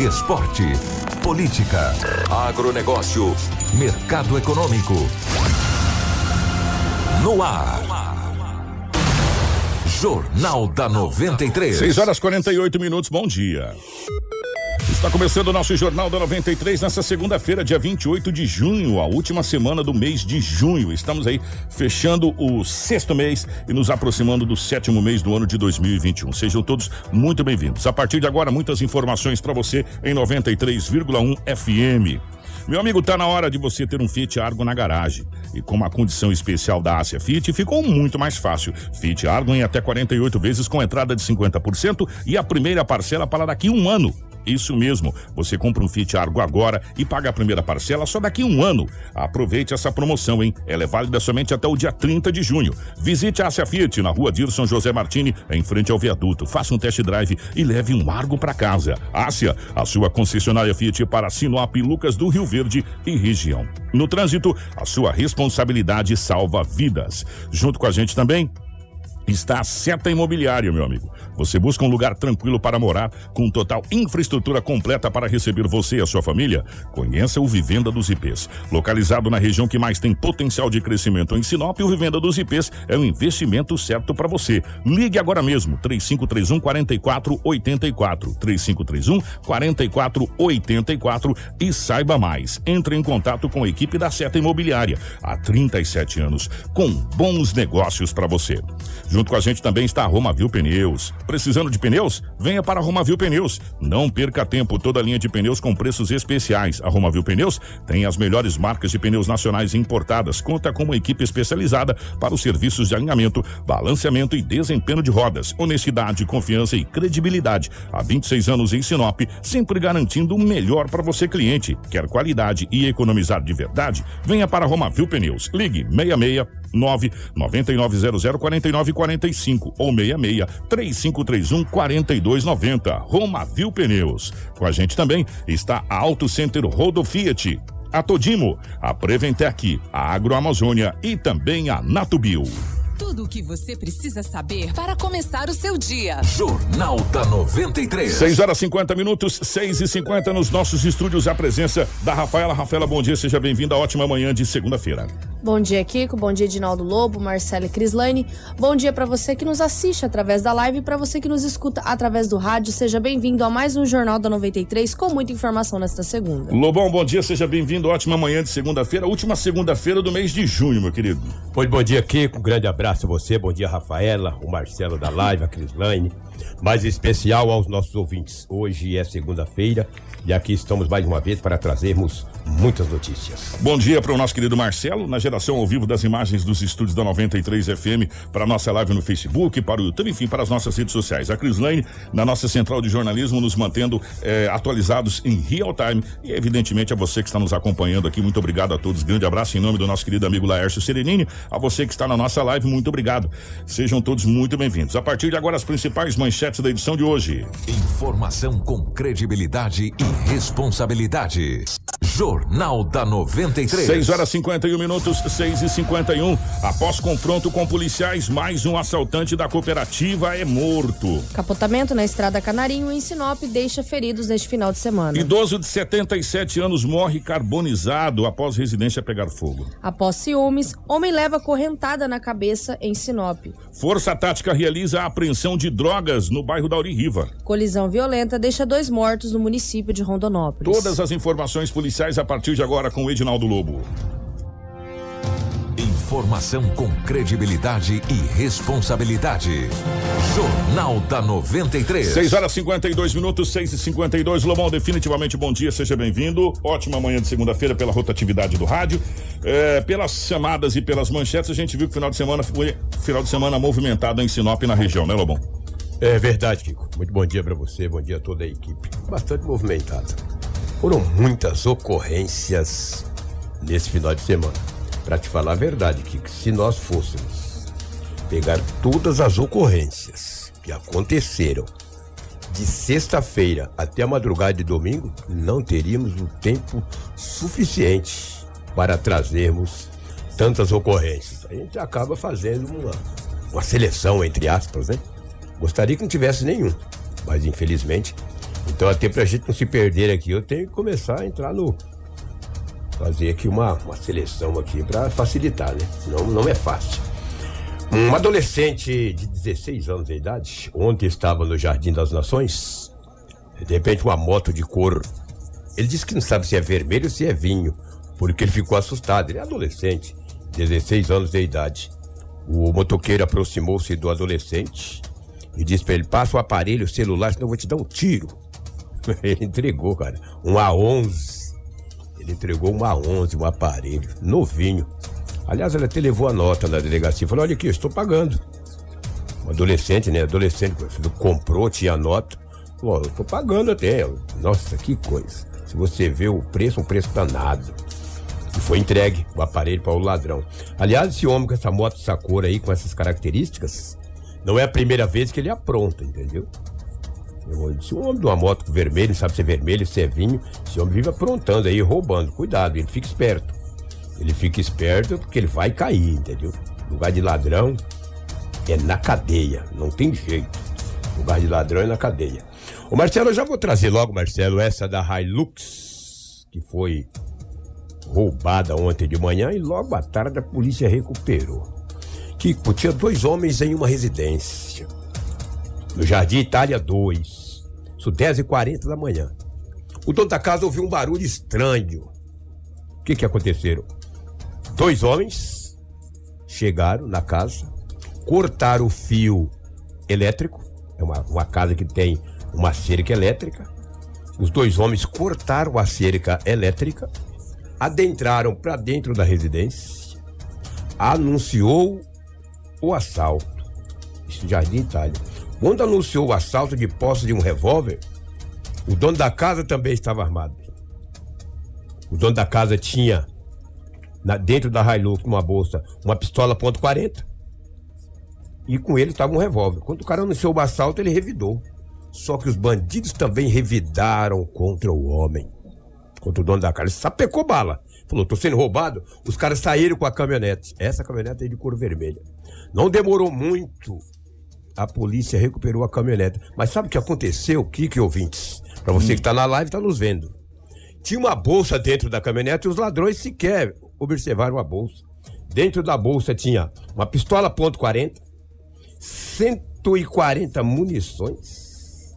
Esporte. Política. Agronegócio. Mercado econômico. No ar. Jornal da 93. 6 horas 48 minutos, bom dia. Está começando o nosso Jornal da 93 nessa segunda-feira, dia 28 de junho, a última semana do mês de junho. Estamos aí fechando o sexto mês e nos aproximando do sétimo mês do ano de 2021. Sejam todos muito bem-vindos. A partir de agora, muitas informações para você em 93,1 FM. Meu amigo, tá na hora de você ter um Fiat Argo na garagem. E com uma condição especial da Ásia Fiat, ficou muito mais fácil. Fiat Argo em até 48 vezes com entrada de 50% e a primeira parcela para daqui um ano. Isso mesmo, você compra um Fiat Argo agora e paga a primeira parcela só daqui a um ano. Aproveite essa promoção, hein? Ela é válida somente até o dia 30 de junho. Visite a Ásia Fiat na rua Dirson José Martini, em frente ao viaduto. Faça um test drive e leve um Argo para casa. Ásia, a sua concessionária Fiat para Sinop, Lucas do Rio Verde e região. No trânsito, a sua responsabilidade salva vidas. Junto com a gente também, está a Seta Imobiliária, meu amigo. Você busca um lugar tranquilo para morar, com total infraestrutura completa para receber você e a sua família? Conheça o Vivenda dos IPs. Localizado na região que mais tem potencial de crescimento em Sinop, o Vivenda dos IPs é o investimento certo para você. Ligue agora mesmo, 3531 4484. 3531 4484 e saiba mais. Entre em contato com a equipe da Seta Imobiliária. Há 37 anos, com bons negócios para você. Junto com a gente também está a Roma Viu Pneus. Precisando de pneus? Venha para a Romavil Pneus. Não perca tempo, toda a linha de pneus com preços especiais. A Romavil Pneus tem as melhores marcas de pneus nacionais importadas. Conta com uma equipe especializada para os serviços de alinhamento, balanceamento e desempenho de rodas. Honestidade, confiança e credibilidade. Há 26 anos em Sinop, sempre garantindo o melhor para você cliente. Quer qualidade e economizar de verdade? Venha para a Romavil Pneus. Ligue 66 9 9900 4945 ou 66 3531 4290. Roma Viu Pneus. Com a gente também está a Auto Center Rodo Fiat. A Todimo, a Preventec, a Agroamazônia e também a Natubio. Tudo o que você precisa saber para começar o seu dia. Jornal da 93. 6 horas 50 minutos, 6 e 50 nos nossos estúdios. A presença da Rafaela. Rafaela, bom dia, seja bem-vinda. Ótima manhã de segunda-feira. Bom dia, Kiko. Bom dia, Edinaldo Lobo, Marcela e Crislane. Bom dia para você que nos assiste através da live e para você que nos escuta através do rádio. Seja bem-vindo a mais um Jornal da 93 com muita informação nesta segunda. Lobão, bom dia, seja bem-vindo. Ótima manhã de segunda-feira, última segunda-feira do mês de junho, meu querido. Muito bom dia, Kiko. Um grande abraço a você. Bom dia, Rafaela, o Marcelo da live, a Crislane. Mais especial aos nossos ouvintes. Hoje é segunda-feira e aqui estamos mais uma vez para trazermos muitas notícias. Bom dia para o nosso querido Marcelo, na geração ao vivo das imagens dos estúdios da 93 FM, para a nossa live no Facebook, para o YouTube, enfim, para as nossas redes sociais. A Crislane, na nossa central de jornalismo, nos mantendo eh, atualizados em real time. E, evidentemente, a você que está nos acompanhando aqui, muito obrigado a todos. Grande abraço em nome do nosso querido amigo Laércio Serenini. A você que está na nossa live, muito obrigado. Sejam todos muito bem-vindos. A partir de agora, as principais manchetes da edição de hoje. Informação com credibilidade e responsabilidade. Jornal da 93. 6 horas 51 minutos, 6 e 51. Após confronto com policiais, mais um assaltante da cooperativa é morto. Capotamento na estrada Canarinho em Sinop deixa feridos neste final de semana. Idoso de 77 anos morre carbonizado após residência pegar fogo. Após ciúmes, homem leva correntada na cabeça em Sinop. Força Tática realiza a apreensão de drogas no bairro da Auririva. Colisão violenta deixa dois mortos no município de Rondonópolis. Todas as informações policiais a partir de agora com o Edinaldo Lobo. Informação com credibilidade e responsabilidade. Jornal da 93. 6 horas 52 minutos, 6 e 52 Lobão, definitivamente bom dia, seja bem-vindo. Ótima manhã de segunda-feira pela rotatividade do rádio. É, pelas chamadas e pelas manchetes, a gente viu que o final de semana foi final de semana movimentado em Sinop na região, né, Lobão? É verdade, Kiko. Muito bom dia para você, bom dia a toda a equipe. Bastante movimentada. Foram muitas ocorrências nesse final de semana. Para te falar a verdade, que se nós fôssemos pegar todas as ocorrências que aconteceram de sexta-feira até a madrugada de domingo, não teríamos o tempo suficiente para trazermos tantas ocorrências. A gente acaba fazendo uma, uma seleção, entre aspas, né? Gostaria que não tivesse nenhum, mas infelizmente. Então, até pra gente não se perder aqui, eu tenho que começar a entrar no. Fazer aqui uma, uma seleção aqui para facilitar, né? Senão não é fácil. Um adolescente de 16 anos de idade, ontem estava no Jardim das Nações, de repente uma moto de cor. Ele disse que não sabe se é vermelho ou se é vinho, porque ele ficou assustado. Ele é adolescente, 16 anos de idade. O motoqueiro aproximou-se do adolescente e disse para ele: passa o aparelho celular, senão eu vou te dar um tiro. Ele entregou, cara, um A11. Ele entregou um A11, um aparelho, novinho. Aliás, ele até levou a nota na delegacia. Falou: olha aqui, eu estou pagando. Um adolescente, né? Adolescente, comprou, tinha nota. Falou: eu estou pagando até. Nossa, que coisa. Se você vê o preço, um preço danado. E foi entregue o aparelho para o ladrão. Aliás, esse homem com essa moto Sakura aí, com essas características, não é a primeira vez que ele apronta, entendeu? Se um homem de uma moto vermelha, sabe se é vermelho, se é vinho, esse homem vive aprontando aí, roubando. Cuidado, ele fica esperto. Ele fica esperto porque ele vai cair, entendeu? Lugar de ladrão é na cadeia, não tem jeito. Lugar de ladrão é na cadeia. O Marcelo, eu já vou trazer logo, Marcelo, essa da Hilux, que foi roubada ontem de manhã e logo à tarde a polícia recuperou. Que tinha dois homens em uma residência no Jardim Itália 2, isso 10h40 da manhã. O dono da casa ouviu um barulho estranho. O que que aconteceram? Dois homens chegaram na casa, cortaram o fio elétrico, é uma, uma casa que tem uma cerca elétrica. Os dois homens cortaram a cerca elétrica, adentraram para dentro da residência, anunciou o assalto. Isso Jardim Itália. Quando anunciou o assalto de posse de um revólver, o dono da casa também estava armado. O dono da casa tinha na, dentro da Hilux, numa bolsa, uma pistola ponto .40. E com ele estava um revólver. Quando o cara anunciou o assalto, ele revidou. Só que os bandidos também revidaram contra o homem. Contra o dono da casa. Ele sapecou bala. Falou, tô sendo roubado. Os caras saíram com a caminhonete. Essa caminhonete é de cor vermelha. Não demorou muito a polícia recuperou a caminhonete. Mas sabe o que aconteceu, Kiki ouvintes? Para você que tá na live, tá nos vendo. Tinha uma bolsa dentro da caminhonete e os ladrões sequer observaram a bolsa. Dentro da bolsa tinha uma pistola ponto .40, 140 munições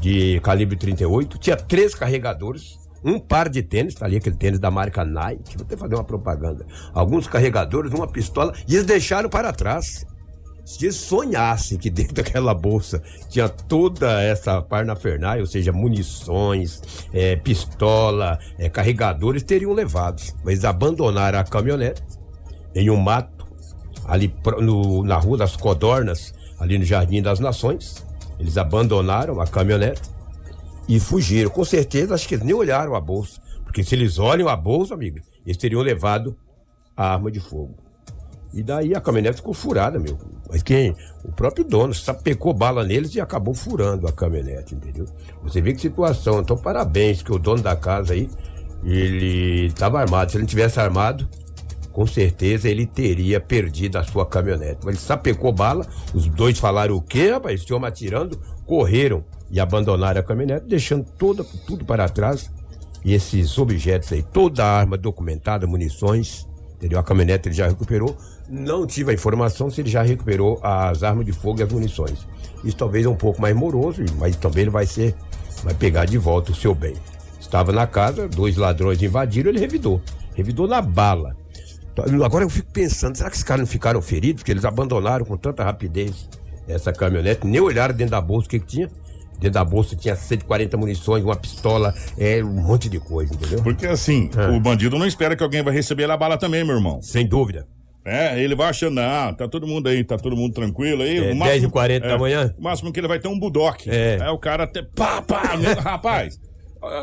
de calibre 38, tinha três carregadores, um par de tênis, tá ali aquele tênis da marca Nike, vou até fazer uma propaganda. Alguns carregadores, uma pistola, e eles deixaram para trás. Se sonhassem que dentro daquela bolsa tinha toda essa parnafernália, ou seja, munições, é, pistola, é, carregadores, teriam levado. Mas abandonaram a caminhonete em um mato, ali no, na Rua das Codornas, ali no Jardim das Nações. Eles abandonaram a caminhonete e fugiram. Com certeza, acho que eles nem olharam a bolsa. Porque se eles olham a bolsa, amigo, eles teriam levado a arma de fogo. E daí a caminhonete ficou furada, meu. Mas quem? O próprio dono sapecou bala neles e acabou furando a caminhonete, entendeu? Você vê que situação. Então, parabéns, que o dono da casa aí, ele estava armado. Se ele não tivesse armado, com certeza ele teria perdido a sua caminhonete. Mas ele sapecou bala, os dois falaram o quê, rapaz? Esse homem atirando, correram e abandonaram a caminhonete, deixando toda, tudo para trás. E esses objetos aí, toda a arma documentada, munições, entendeu? A caminhonete ele já recuperou não tive a informação se ele já recuperou as armas de fogo e as munições. Isso talvez é um pouco mais moroso, mas também ele vai ser, vai pegar de volta o seu bem. Estava na casa, dois ladrões invadiram, ele revidou. Revidou na bala. Então, agora eu fico pensando, será que esses caras não ficaram feridos? Porque eles abandonaram com tanta rapidez essa caminhonete, nem olharam dentro da bolsa o que, que tinha. Dentro da bolsa tinha 140 munições, uma pistola, é um monte de coisa, entendeu? Porque assim, ah. o bandido não espera que alguém vai receber a bala também, meu irmão. Sem dúvida. É, ele vai achando, ah, tá todo mundo aí, tá todo mundo tranquilo aí. É, 10 h 40 é, da manhã? O máximo que ele vai ter um budoque. É. Aí o cara até, pá, pá, rapaz.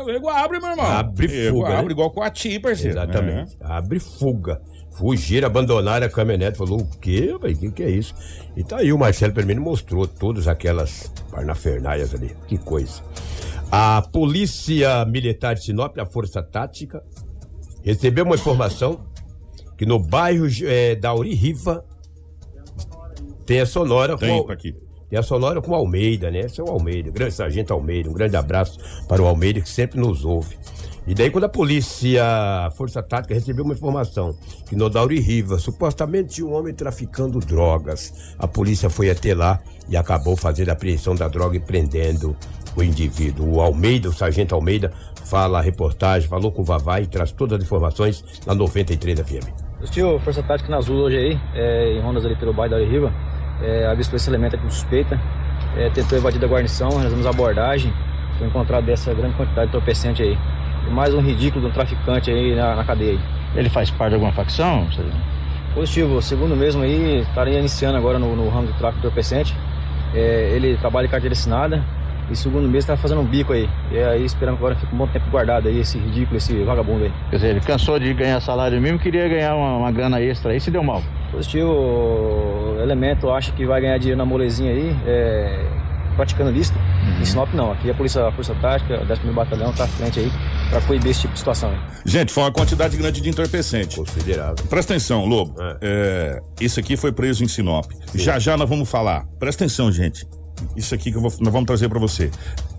Nego abre, meu irmão. Abre fuga, né? abre igual com a ti, parceiro. Exatamente. Abre fuga. Fugiram, abandonaram a caminhonete. Falou, o quê, velho? O que, que é isso? E tá aí, o Marcelo Permino mostrou todas aquelas parnafernaias ali. Que coisa. A Polícia Militar de Sinop, a Força Tática, recebeu uma informação que no bairro eh, da Riva tem a Sonora Tem com, aqui. tem a Sonora com o Almeida, né? Esse é o Almeida, grande sargento Almeida. Um grande abraço para o Almeida que sempre nos ouve. E daí, quando a polícia, a Força Tática, recebeu uma informação que no Dauri Riva supostamente tinha um homem traficando drogas, a polícia foi até lá e acabou fazendo a apreensão da droga e prendendo o indivíduo. O Almeida, o sargento Almeida, fala a reportagem, falou com o Vavá e traz todas as informações na 93 FM. Existiu Força Tática na Azul hoje aí, é, em rondas ali pelo bairro da Riva. É, avistou esse elemento aqui suspeita. É, tentou evadir da guarnição, realizamos a abordagem. Foi encontrado dessa grande quantidade de entorpecente aí. Mais um ridículo de um traficante aí na, na cadeia. aí. Ele faz parte de alguma facção? Positivo, segundo mesmo aí, estaria iniciando agora no, no ramo do tráfico entorpecente. É, ele trabalha em carteira assinada e segundo mês está fazendo um bico aí. E aí esperando que agora fique um bom tempo guardado aí, esse ridículo, esse vagabundo aí. Quer dizer, ele cansou de ganhar salário mínimo, queria ganhar uma, uma grana extra aí, se deu mal. Positivo, o elemento acha que vai ganhar dinheiro na molezinha aí, é, praticando lícito. Em Sinop não, aqui a polícia, a Força Tática, o 11º Batalhão tá à frente aí para coibir esse tipo de situação. Gente, foi uma quantidade grande de entorpecente. Considerável. Presta atenção, Lobo. É, isso aqui foi preso em Sinop. Já já nós vamos falar. Presta atenção, gente. Isso aqui que eu vou- nós vamos trazer pra você.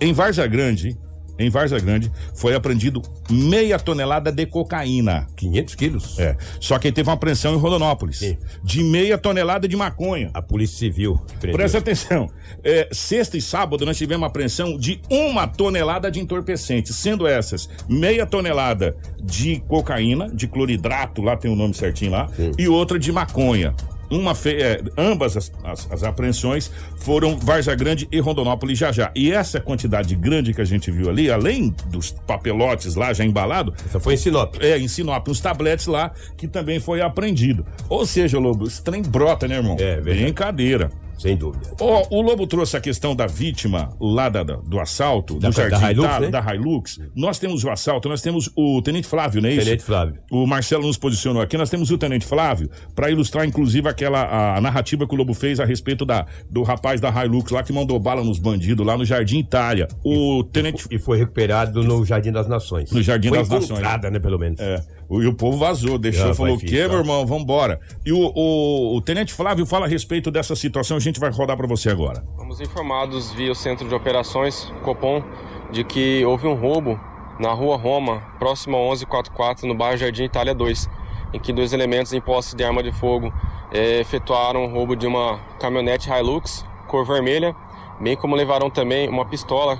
Em Várzea Grande, em Várzea Grande, foi apreendido meia tonelada de cocaína. 500 quilos. É. Só que teve uma apreensão em Rondonópolis. Sim. De meia tonelada de maconha. A Polícia Civil. Presta atenção. É, sexta e sábado nós tivemos uma apreensão de uma tonelada de entorpecentes, sendo essas meia tonelada de cocaína, de cloridrato, lá tem o nome certinho lá, e outra de maconha. Uma fe- é, ambas as, as- as apreensões foram Varza Grande e Rondonópolis já já. E essa quantidade grande que a gente viu ali, além dos papelotes lá já embalado, Essa foi em Sinop. é, em Sinop, uns tabletes lá que também foi apreendido. Ou seja, Lobo, esse trem brota, né, irmão? É, verdade. Brincadeira. Sem dúvida. Ó, o Lobo trouxe a questão da vítima lá da- da- do assalto, Da- do Jardim da Hilux, Itália, né? da Hilux. Nós temos o assalto, nós temos o Tenente Flávio, não é isso? Tenente Flávio. O Marcelo nos posicionou aqui, nós temos o Tenente Flávio para ilustrar, inclusive, aquela a narrativa que o Lobo fez a respeito da, do rapaz da Hilux lá que mandou bala nos bandidos lá no Jardim Itália. O Tenente. E foi recuperado no Jardim das Nações. No Jardim foi das Nações. encontrada, né, pelo menos. É, o, e o povo vazou, deixou, Ah, falou o quê, meu irmão? Vambora. E o, o, o Tenente Flávio fala a respeito dessa situação, a gente vai rodar para você agora. Fomos informados via o Centro de Operações, Copom, de que houve um roubo na rua Roma, próximo a 1144, no bairro Jardim Itália 2, em que dois elementos em posse de arma de fogo eh, efetuaram o roubo de uma caminhonete Hilux, cor vermelha, bem como levaram também uma pistola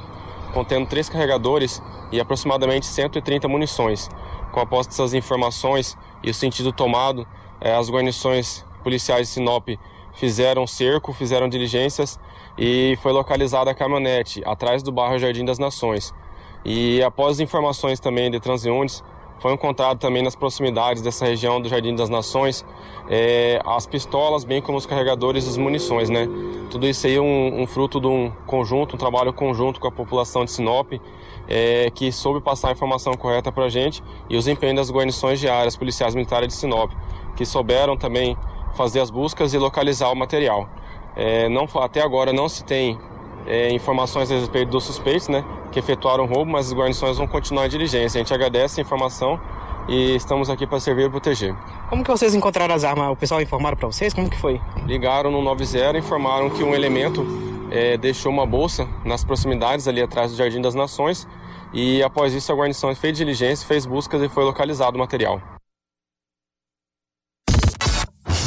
contendo três carregadores e aproximadamente 130 munições. Com a posse dessas informações e o sentido tomado, eh, as guarnições policiais de Sinop fizeram cerco, fizeram diligências e foi localizada a caminhonete atrás do bairro Jardim das Nações. E após informações também de transeuntes, foi encontrado também nas proximidades dessa região do Jardim das Nações eh, as pistolas, bem como os carregadores e as munições, né? Tudo isso aí é um, um fruto de um conjunto, um trabalho conjunto com a população de Sinop, eh, que soube passar a informação correta para a gente e os empenhos das guarnições diárias policiais militares de Sinop, que souberam também fazer as buscas e localizar o material. Eh, não, até agora não se tem eh, informações a respeito dos suspeitos, né, que efetuaram o roubo, mas as guarnições vão continuar em diligência. A gente agradece a informação e estamos aqui para servir e proteger. Como que vocês encontraram as armas? O pessoal informaram pra vocês? Como que foi? Ligaram no 90 e informaram que um elemento eh, deixou uma bolsa nas proximidades ali atrás do Jardim das Nações e após isso a guarnição fez diligência, fez buscas e foi localizado o material.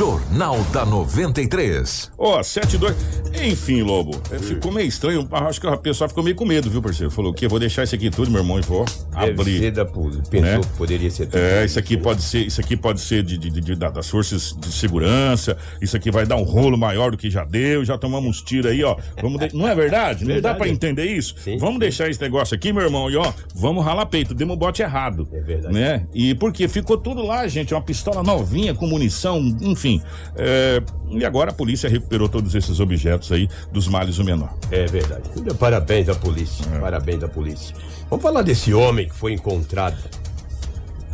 Jornal da 93. Ó, 72. Enfim, Lobo, é, ficou meio estranho. ah, Acho que a pessoa ficou meio com medo, viu, parceiro? Falou que vou deixar isso aqui tudo, meu irmão, e vou Deve abrir. ser da polícia. Pensou né? que poderia ser. É, isso aqui pode ser, isso aqui pode ser de, de- de- da- das forças de segurança. Isso aqui vai dar um rolo maior do que já deu. Já tomamos uns tiros aí, ó. Vamos de- Não é verdade? Não dá pra entender isso? Sim, vamos sim. deixar esse negócio aqui, meu irmão, e ó, vamos ralar peito. Demos o bote errado. É verdade. Né? E porque ficou tudo lá, gente. Uma pistola novinha com munição, enfim. É, e agora a polícia recuperou todos esses objetos aí dos males o menor. É verdade. Parabéns à polícia. Parabéns à polícia. Vamos falar desse homem que foi encontrado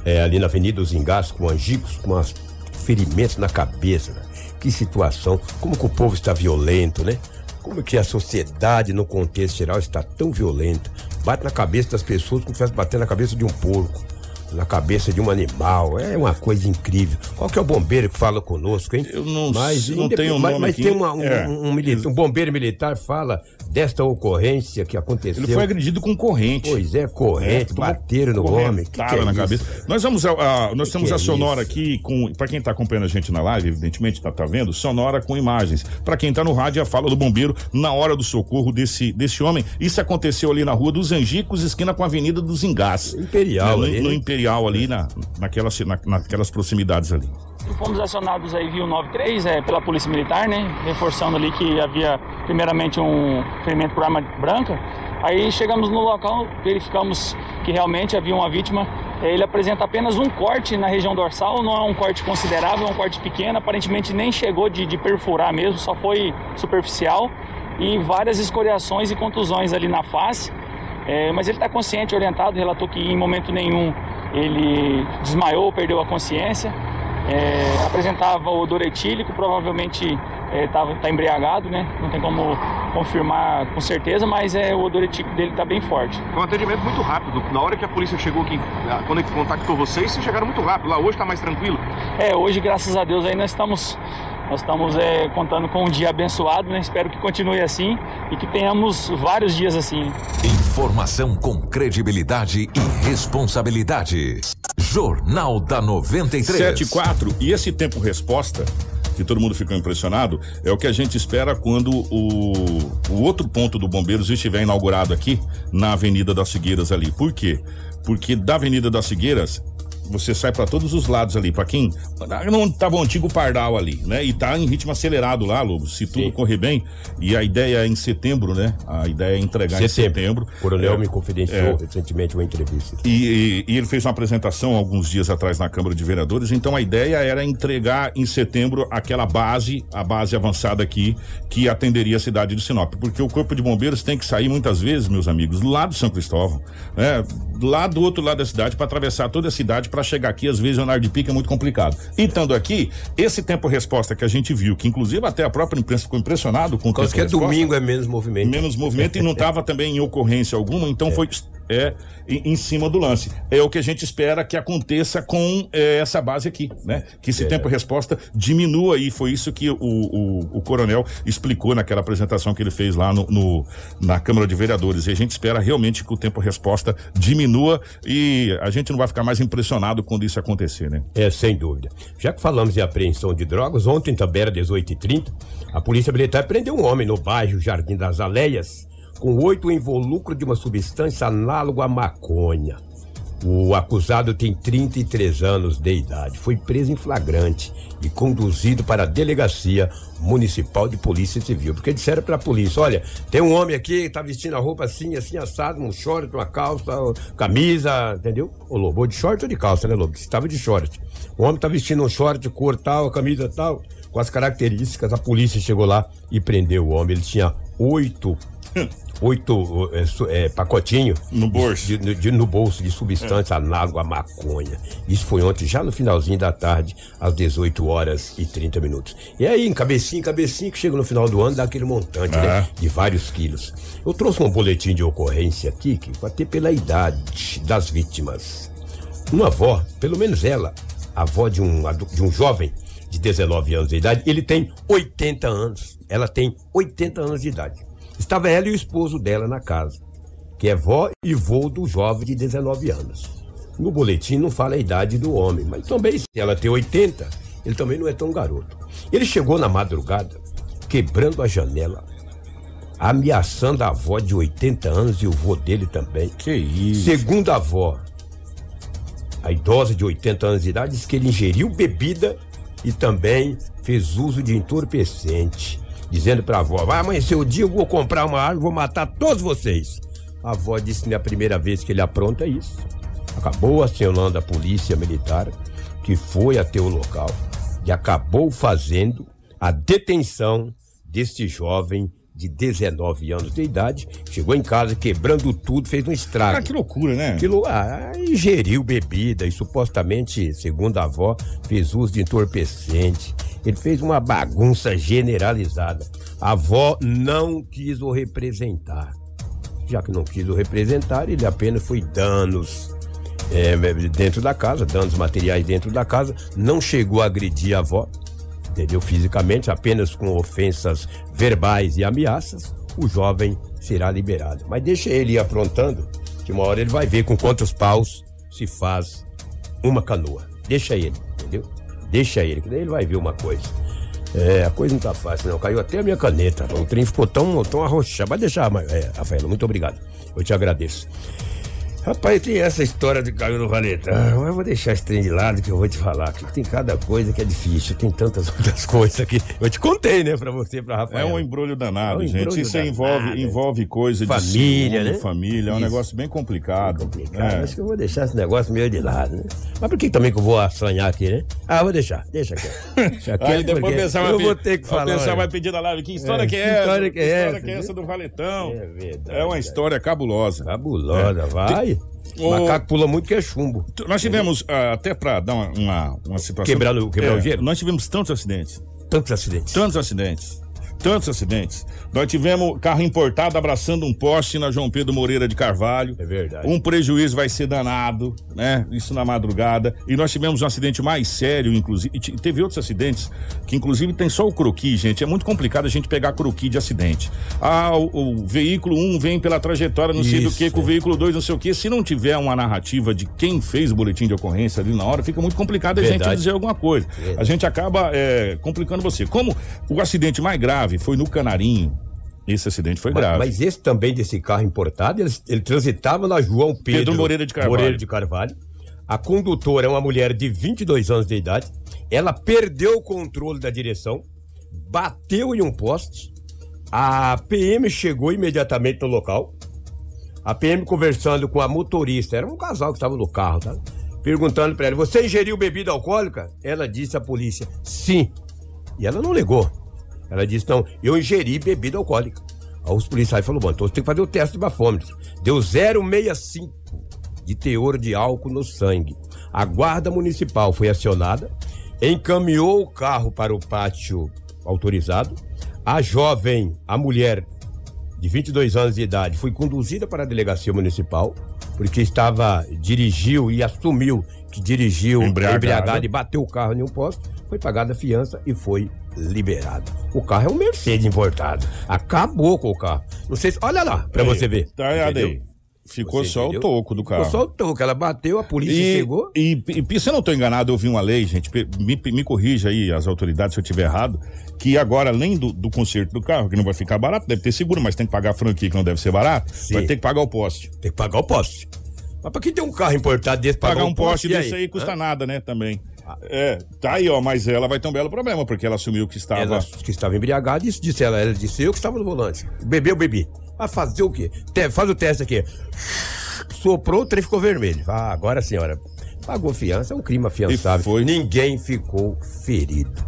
é, ali na Avenida dos Engás com angicos, com as ferimentos na cabeça. né? Que situação. Como que o povo está violento, né? Como que a sociedade, no contexto geral, está tão violenta. Bate na cabeça das pessoas como se fosse bater na cabeça de um porco. Na cabeça de um animal. É uma coisa incrível. Qual que é o bombeiro que fala conosco, hein? Eu não, Mas, não indep- tenho o mas, nome mas aqui. tem uma- um, É. um, um milita- um bombeiro militar fala desta ocorrência que aconteceu. Ele foi agredido com corrente. Pois é, corrente, tomou bateram no homem. Que que é na isso, cabeça. Nós vamos a, a- nós Que temos que a é sonora aqui com para quem tá acompanhando a gente na live, evidentemente tá, tá vendo, sonora com imagens. Para quem tá no rádio, a fala do bombeiro na hora do socorro desse desse homem. Isso aconteceu ali na Rua dos Angicos, esquina com a Avenida dos Engás. Imperial no, ali, no né? Imperial ali na naquela, na, naquelas proximidades ali. Fomos acionados aí via o 93 é, pela Polícia Militar, né? Reforçando ali que havia primeiramente um ferimento por arma branca. Aí chegamos no local, verificamos que realmente havia uma vítima. É, Ele apresenta apenas um corte na região dorsal, não é um corte considerável, é um corte pequeno, aparentemente nem chegou de, de perfurar mesmo, só foi superficial. E várias escoriações e contusões ali na face. É, mas ele está consciente, orientado, relatou que em momento nenhum ele desmaiou, perdeu a consciência. É, apresentava odor etílico, provavelmente está embriagado, né? Não tem como confirmar com certeza, mas é, o odor etílico dele está bem forte. Foi um atendimento muito rápido. Na hora que a polícia chegou aqui, quando ele contactou vocês, vocês chegaram muito rápido. Lá hoje está mais tranquilo. É, hoje, graças a Deus, aí nós estamos, nós estamos é, contando com um dia abençoado, né? Espero que continue assim e que tenhamos vários dias assim. Informação com credibilidade e responsabilidade. Jornal da 93. 7 e 4. E esse tempo resposta, que todo mundo ficou impressionado, é o que a gente espera quando o, o outro ponto do Bombeiros estiver inaugurado aqui na Avenida das Figueiras ali. Por quê? Porque da Avenida das Figueiras você sai para todos os lados ali, para quem não tava o antigo Pardal ali, né? E tá em ritmo acelerado lá, Lobo, se tudo correr bem. E a ideia é em setembro, né? A ideia é entregar em setembro. O coronel É, me confidenciou é. recentemente uma entrevista. E, e- e ele fez uma apresentação alguns dias atrás na Câmara de Vereadores. Então a ideia era entregar em setembro aquela base, a base avançada aqui, que atenderia a cidade de Sinop. Porque o Corpo de Bombeiros tem que sair muitas vezes, meus amigos, lá do São Cristóvão, né? Lá do outro lado da cidade, para atravessar toda a cidade, para chegar aqui, às vezes, o andar de pique é muito complicado. E estando aqui, esse tempo-resposta que a gente viu, que inclusive até a própria imprensa ficou impressionado com o causa que é domingo, é menos movimento. menos movimento e não estava também em ocorrência alguma, então foi é, em, em cima do lance. É o que a gente espera que aconteça com é, essa base aqui, né? Que esse tempo-resposta diminua e foi isso que o, o, o coronel explicou naquela apresentação que ele fez lá no, no- na Câmara de Vereadores. E a gente espera realmente que o tempo-resposta diminua e a gente não vai ficar mais impressionado quando isso acontecer, né? É, sem dúvida. Já que falamos em apreensão de drogas, ontem também era 18h30, a Polícia Militar prendeu um homem no bairro Jardim das Aleias com oito involucro de uma substância análoga à maconha. O acusado tem 33 anos de idade. Foi preso em flagrante e conduzido para a Delegacia Municipal de Polícia Civil. Porque disseram para a polícia: olha, tem um homem aqui que tá vestindo a roupa assim, assim, assado, um short, uma calça, camisa, entendeu? Ô Lobo, de short ou de calça, né, Lobo? Estava de short. O homem tá vestindo um short, cor tal, camisa tal, com as características. A polícia chegou lá e prendeu o homem. Ele tinha oito. Oito é, é, pacotinho no bolso de, de- no bolso de substância análoga à maconha. Isso foi ontem, já no finalzinho da tarde, às 18 horas e 30 minutos. E aí, em cabecinho, cabecinho, que chega no final do ano, dá aquele montante, né? De vários quilos. Eu trouxe um boletim de ocorrência aqui, que vai ter pela idade das vítimas. Uma avó, pelo menos ela, avó de um, de um jovem de 19 anos de idade, ele tem 80 anos. Ela tem 80 anos de idade. Estava ela e o esposo dela na casa, que é vó e vô do jovem de 19 anos. No boletim não fala a idade do homem, mas também se ela tem 80, ele também não é tão garoto. Ele chegou na madrugada, quebrando a janela, ameaçando a avó de 80 anos e o vô dele também. Que isso? Segundo a avó, a idosa de 80 anos de idade diz que ele ingeriu bebida e também fez uso de entorpecente, dizendo para a avó: vai amanhecer o dia, eu vou comprar uma arma, vou matar todos vocês. A avó disse que não é a primeira vez que ele apronta isso. Acabou acionando a polícia militar, que foi até o local e acabou fazendo a detenção deste jovem de 19 anos de idade, chegou em casa quebrando tudo, fez um estrago. Ah, que loucura, né? Que lou- ah, ingeriu bebida e supostamente, segundo a avó, fez uso de entorpecente. Ele fez uma bagunça generalizada. A avó não quis o representar. Já que não quis o representar, ele apenas foi danos é, dentro da casa, danos materiais dentro da casa. Não chegou a agredir a avó, entendeu? Fisicamente, apenas com ofensas verbais e ameaças. O jovem será liberado. Mas deixa ele ir aprontando, que uma hora ele vai ver com quantos paus se faz uma canoa. Deixa ele, entendeu? Deixa ele, que daí ele vai ver uma coisa. É, a coisa não tá fácil, não. Caiu até a minha caneta. O trem ficou tão, tão arrochado. Vai deixar, é, Rafaela, muito obrigado. Eu te agradeço. Rapaz, tem essa história de caiu no valetão. Mas eu vou deixar esse trem de lado que eu vou te falar. Que tem cada coisa que é difícil. Tem tantas outras coisas aqui. Eu te contei, né, pra você, pra É Rafaela. um embrulho danado, É um gente. embrulho Isso danado. envolve, envolve coisa Família, de ciúme, né? família. É um Isso. negócio bem complicado. Cara, É. acho que eu vou deixar esse negócio meio de lado, né? Mas por que também que eu vou assanhar aqui, né? Ah, vou deixar, deixa aqui. Deixa Aí quieto, depois porque pensar eu vou ter que falar. olha. vai pedir na live que história É, que é que essa? história que é história essa, que é essa viu? do valetão? É verdade. É uma história cabulosa. Cabulosa, É. vai. O- Macaco pula muito que é chumbo. Nós tivemos, ah, até pra dar uma, uma, uma situação. Quebrar no- quebrar o gelo? Nós tivemos tantos acidentes. Tantos acidentes. Tantos acidentes. Tantos acidentes. Nós tivemos carro importado abraçando um poste na João Pedro Moreira de Carvalho. É verdade. Um prejuízo vai ser danado, né? Isso na madrugada. E nós tivemos um acidente mais sério, inclusive. E te- teve outros acidentes que, inclusive, tem só o croqui, gente. É muito complicado a gente pegar croqui de acidente. Ah, o, o veículo 1 um vem pela trajetória, não sei do Isso, que, com o veículo 2, não sei o que. Se não tiver uma narrativa de quem fez o boletim de ocorrência ali na hora, fica muito complicado a gente Verdade. dizer alguma coisa. Verdade. A gente acaba é, complicando você. Como o acidente mais grave foi no Canarinho, esse acidente foi Mas, grave. mas esse também desse carro importado, ele, ele transitava na João Pedro, Pedro Moreira de Carvalho. Moreira de Carvalho. A condutora é uma mulher de 22 anos de idade. Ela perdeu o controle da direção, bateu em um poste. A PM chegou imediatamente no local. A PM conversando com a motorista, era um casal que estava no carro, tá? Perguntando pra ela: Você ingeriu bebida alcoólica? Ela disse à polícia: Sim. E ela não negou. Ela disse: Não, eu ingeri bebida alcoólica. Aí os policiais falaram: Bom, então você tem que fazer o teste de bafômetro. Deu 0,65 de teor de álcool no sangue. A guarda municipal foi acionada, encaminhou o carro para o pátio autorizado. A jovem, a mulher de 22 anos de idade, foi conduzida para a delegacia municipal, porque estava, dirigiu e assumiu que dirigiu Embriagado. embriagado, e bateu o carro em um posto, foi pagada a fiança e foi liberado. O carro é um Mercedes importado. Acabou com o carro. Não sei se, olha lá, pra Aí, você ver. Tá aí, Entendeu? aí. Ficou Você só entendeu? o toco do carro. Ficou só o toco. Ela bateu, a polícia E, chegou. e, e se eu não estou enganado, eu vi uma lei, gente, me, me corrija aí as autoridades se eu estiver errado, que agora, além do, do conserto do carro, que não vai ficar barato, deve ter seguro, mas tem que pagar a franquia, que não deve ser barato, vai ter que pagar o poste. Tem que pagar o poste. Mas pra quem tem um carro importado desse, Pagar, pagar um poste e desse aí custa Hã? nada, né, também. É, tá aí, ó, mas ela vai ter um belo problema, porque ela assumiu que estava... Ela que estava embriagada, disse, disse ela, ela disse eu que estava no volante. Bebeu, bebi. Vai fazer o quê? Te- faz o teste aqui. Soprou, o trem ficou vermelho. Ah, agora a senhora pagou fiança, é um crime afiançável. Ninguém ficou ferido.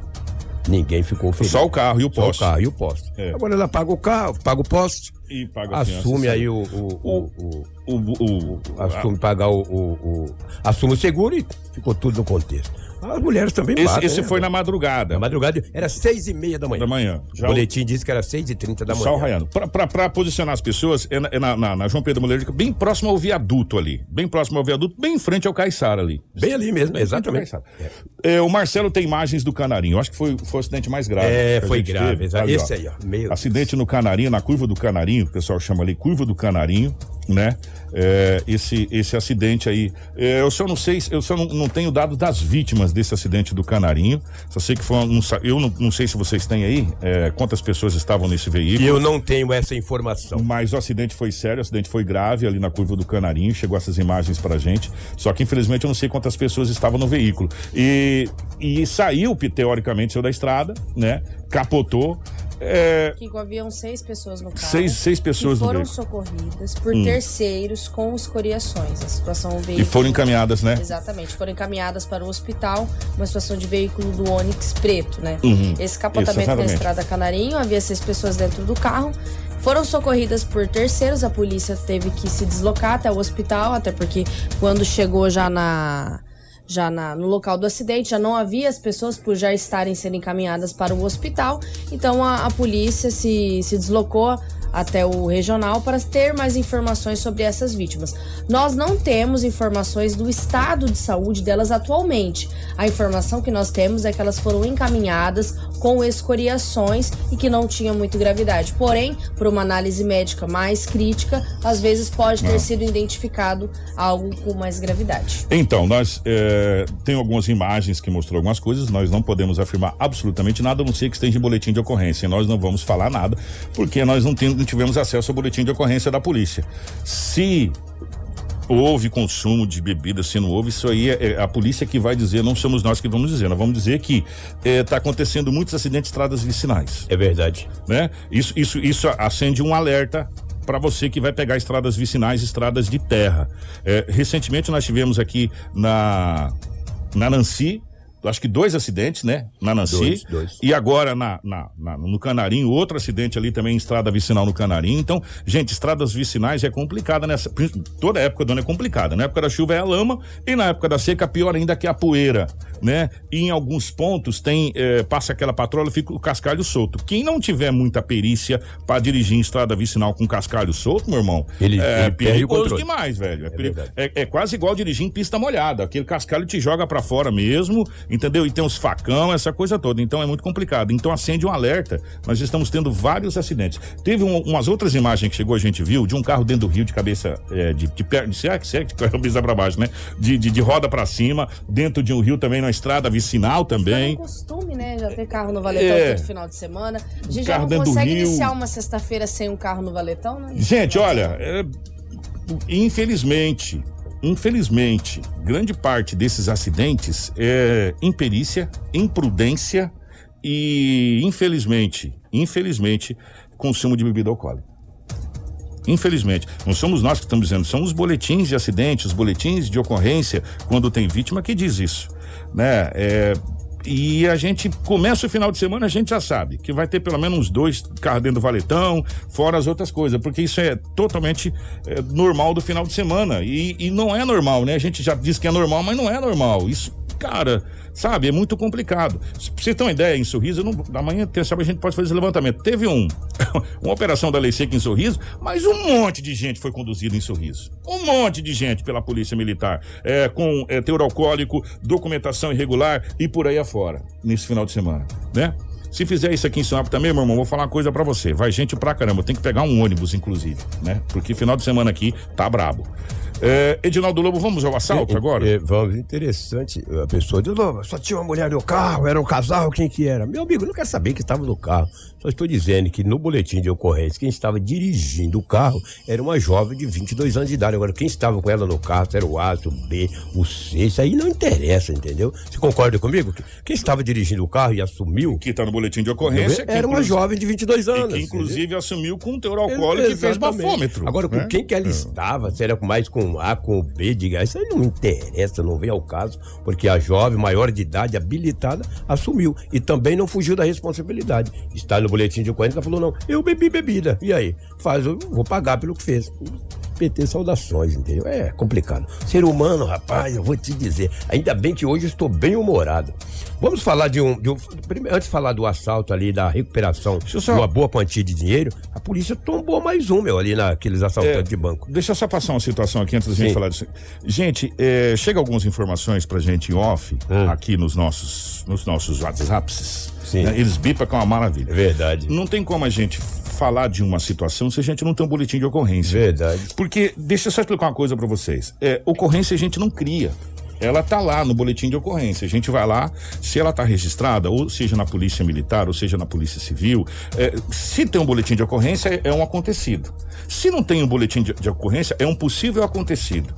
Ninguém ficou ferido. Só o carro e o Só poste. o carro e o poste. É. Agora ela paga o carro, paga o poste. E paga a fiança, Assume sabe? aí o. o, o, o, o, assume pagar o, o, o- Assume o seguro e ficou tudo no contexto. As mulheres também Esse, batem, esse né? foi na madrugada. Na madrugada era seis e meia da manhã. Da manhã. O Já o- boletim disse que era seis e trinta da manhã. Só o Raiano. Pra, pra, pra posicionar as pessoas, é na, é na- na- na João Pedro Moleiro, bem próximo ao viaduto ali. Bem próximo ao viaduto, bem em frente ao Caiçara ali. Bem ali mesmo, exatamente. É, o Marcelo tem imagens do Canarinho. Eu acho que foi, foi o acidente mais grave. É, foi grave, teve. Esse aí, ó. Meu Acidente no Canarinho, na curva do Canarinho, que o pessoal chama ali curva do Canarinho, né? É, esse, esse acidente aí. É, eu só não sei, eu só não, não tenho dados das vítimas desse acidente do Canarinho. Só sei que foi um. Eu não, não sei se vocês têm aí é, quantas pessoas estavam nesse veículo. Eu não tenho essa informação. Mas o acidente foi sério, o acidente foi grave ali na curva do Canarinho, chegou essas imagens pra gente. Só que infelizmente eu não sei quantas pessoas estavam no veículo. E, e saiu, teoricamente, saiu da estrada, né? Capotou. É, Que haviam seis pessoas no carro. Seis- seis pessoas que no foram veículo. socorridas por Hum. terceiros com escoriações. A situação o e foram encaminhadas, né? Exatamente, foram encaminhadas para o hospital, uma situação de veículo do Onix preto, né? Uhum. Esse capotamento na estrada Canarinho, havia seis pessoas dentro do carro. Foram socorridas por terceiros, a polícia teve que se deslocar até o hospital, até porque quando chegou já na já na- no local do acidente, já não havia as pessoas por já estarem sendo encaminhadas para o hospital. Então a, a polícia se, se deslocou até o regional para ter mais informações sobre essas vítimas. Nós não temos informações do estado de saúde delas atualmente. A informação que nós temos é que elas foram encaminhadas com escoriações e que não tinha muito gravidade. Porém, por uma análise médica mais crítica, às vezes pode ter sido identificado algo com mais gravidade. Então, nós é, tem algumas imagens que mostrou algumas coisas, nós não podemos afirmar absolutamente nada, a não ser que esteja em boletim de ocorrência. Nós não vamos falar nada, porque nós não, tem- não tivemos acesso ao boletim de ocorrência da polícia. Se houve consumo de bebida, se não houve, isso aí é, é a polícia que vai dizer, não somos nós que vamos dizer. Nós vamos dizer que está acontecendo muitos acidentes de estradas vicinais. É verdade. Né? Isso, isso, isso acende um alerta para você que vai pegar estradas vicinais, estradas de terra. É, recentemente nós tivemos aqui na, na Nancy, acho que dois acidentes, né? Na Nancy. Dois, dois. E agora na, na- na- no Canarinho, outro acidente ali também estrada vicinal no Canarinho. Então, gente, estradas vicinais é complicada nessa. Toda época do ano é complicada. Na época da chuva é a lama e na época da seca, pior ainda que é a poeira, né? E em alguns pontos tem. eh, passa aquela patrola, fica o cascalho solto. Quem não tiver muita perícia para dirigir em estrada vicinal com cascalho solto, meu irmão, Ele- é ele perigoso demais, velho. É, É é- é quase igual dirigir em pista molhada. Aquele cascalho te joga pra fora mesmo, entendeu? E tem os facão, essa coisa toda. Então é muito complicado. Então acende um alerta. Nós estamos tendo vários acidentes. Teve um- umas outras imagens que chegou, a gente viu, de um carro dentro do rio de cabeça, é, de, de perna, de, é é que cabeça pra baixo, né? De, de, de roda pra cima, dentro de um rio também, na estrada vicinal É um também. costume, né? Já ter carro no Valetão É. todo final de semana. A gente já não consegue iniciar uma sexta-feira sem um carro no Valetão, né? Gente, olha, é, infelizmente, infelizmente, grande parte desses acidentes é imperícia, imprudência e, infelizmente, infelizmente, consumo de bebida alcoólica. Infelizmente, não somos nós que estamos dizendo, são os boletins de acidente, os boletins de ocorrência, quando tem vítima, que diz isso, né? É, e a gente começa o final de semana, a gente já sabe que vai ter pelo menos uns dois carros dentro do valetão, fora as outras coisas, porque isso é totalmente é, normal do final de semana. E, e não é normal, né? A gente já diz que é normal, mas não é normal. Isso, cara, sabe, é muito complicado. Pra você ter uma ideia, em Sorriso, não, amanhã, sabe, a gente pode fazer esse levantamento. Teve um, uma operação da Lei Seca em Sorriso, mas um monte de gente foi conduzida em Sorriso. Um monte de gente pela Polícia Militar, é, com é, teor alcoólico, documentação irregular e por aí afora, nesse final de semana, né? Se fizer isso aqui em Sinop também, meu irmão, vou falar uma coisa pra você. Vai gente pra caramba. Tem que pegar um ônibus, inclusive, né? Porque final de semana aqui tá brabo. É, Edinaldo Lobo, vamos ao assalto agora? É, vamos, interessante. A pessoa diz, "Não, só tinha uma mulher no carro, era um casal, quem que era? Meu amigo, não quero saber que estava no carro. Só estou dizendo que no boletim de ocorrência, quem estava dirigindo o carro era uma jovem de 22 anos de idade. Agora, quem estava com ela no carro, se era o A, se o B, o C, isso aí não interessa, entendeu? Você concorda comigo? Quem estava dirigindo o carro e assumiu... Que está no boletim de ocorrência. Era uma jovem de 22 anos. Que inclusive entendeu? assumiu com um teor alcoólico e fez bafômetro. Agora, com né? quem que ela estava, se era mais com A, com B, diga, isso aí não interessa, não vem ao caso, porque a jovem, maior de idade, habilitada, assumiu. E também não fugiu da responsabilidade. Está no boletim de ocorrência, falou, não, eu bebi bebida. E aí? Faz, eu vou pagar pelo que fez. PT saudações, entendeu? É complicado. Ser humano, rapaz, eu vou te dizer. Ainda bem que hoje estou bem humorado. Vamos falar de um. de um- primeiro, antes de falar do assalto ali, da recuperação de só- uma boa quantia de dinheiro, a polícia tombou mais um, meu, ali naqueles assaltantes É, de banco. Deixa eu só passar uma situação aqui antes da gente falar disso. Gente, é, chega algumas informações pra gente em off, Hum. aqui nos nossos, nos nossos WhatsApps. Sim. né? Eles bipam com uma maravilha. É verdade. Não tem como a gente falar de uma situação se a gente não tem um boletim de ocorrência. Verdade. Porque, deixa eu só explicar uma coisa pra vocês. É, ocorrência a gente não cria. Ela tá lá no boletim de ocorrência. A gente vai lá, se ela tá registrada, ou seja na polícia militar, ou seja na polícia civil, é, se tem um boletim de ocorrência, é um acontecido. Se não tem um boletim de, de ocorrência, é um possível acontecido.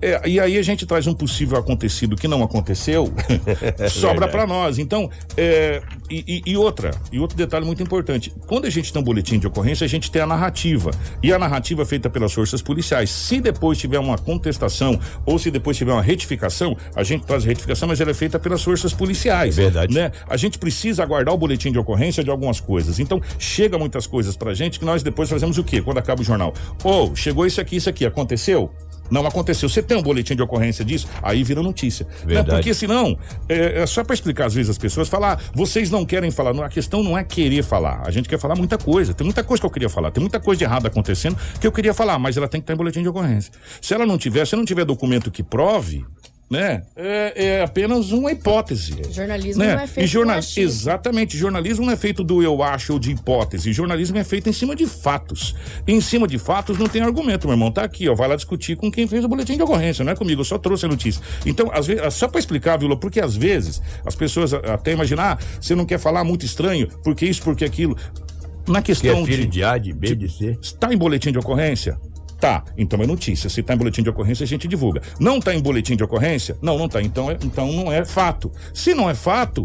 É, e aí a gente traz um possível acontecido que não aconteceu, sobra verdade. para nós. Então, é, e, e- e outra, e outro detalhe muito importante: quando a gente tem um boletim de ocorrência, a gente tem a narrativa. E a narrativa é feita pelas forças policiais. Se depois tiver uma contestação ou se depois tiver uma retificação, a gente traz a retificação, mas ela é feita pelas forças policiais. Verdade. Né? A gente precisa aguardar o boletim de ocorrência de algumas coisas. Então, chega muitas coisas pra gente que nós depois fazemos o quê? Quando acaba o jornal. Ou, chegou isso aqui, isso aqui, aconteceu? Não aconteceu. Você tem um boletim de ocorrência disso? Aí vira notícia. Né? Verdade. Porque senão, é, é só pra explicar às vezes as pessoas, falar, "Ah, vocês não querem falar. Não, a questão não é querer falar. A gente quer falar muita coisa. Tem muita coisa que eu queria falar. Tem muita coisa de errado acontecendo que eu queria falar, mas ela tem que estar em boletim de ocorrência. Se ela não tiver, se não tiver documento que prove, né? É, é apenas uma hipótese. Jornalismo né? não é feito e jornal... Exatamente, jornalismo não é feito do eu acho ou de hipótese, jornalismo é feito em cima de fatos. E em cima de fatos não tem argumento, meu irmão, tá aqui, ó, vai lá discutir com quem fez o boletim de ocorrência, não é comigo, eu só trouxe a notícia. Então, às vezes, só pra explicar, Vila, porque às vezes as pessoas até imaginar, ah, você não quer falar muito estranho, porque isso, porque aquilo. Na Que questão é filho de de A, de B, de C. Está em boletim de ocorrência? Tá, então é notícia. Se tá em boletim de ocorrência, a gente divulga. Não tá em boletim de ocorrência? Não, não tá. Então, é, então não é fato. Se não é fato,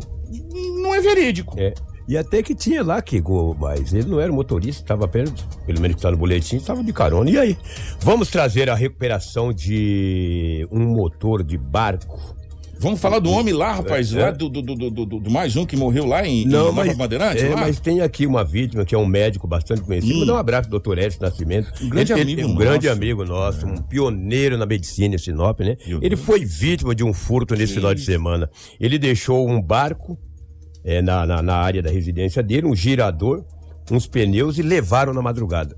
não é verídico. É. E até que tinha lá que mas ele não era motorista, estava apenas, pelo menos que tá no boletim, estava de carona. E aí? Vamos trazer a recuperação de um motor de barco. Vamos falar do homem lá, rapaz, É. lá do, do, do, do- do- do mais um que morreu lá em, em Não, Nova mas, Bandeirante? é, lá? mas tem aqui uma vítima que é um médico bastante conhecido. Hum. Mandar um abraço pro doutor Edson Nascimento. Um grande Ele- amigo ele- Um nosso. grande amigo nosso, um pioneiro na medicina em Sinop, né? Ele foi vítima de um furto nesse final de semana. Ele deixou um barco é, na, na, na área da residência dele, um girador, uns pneus e levaram na madrugada.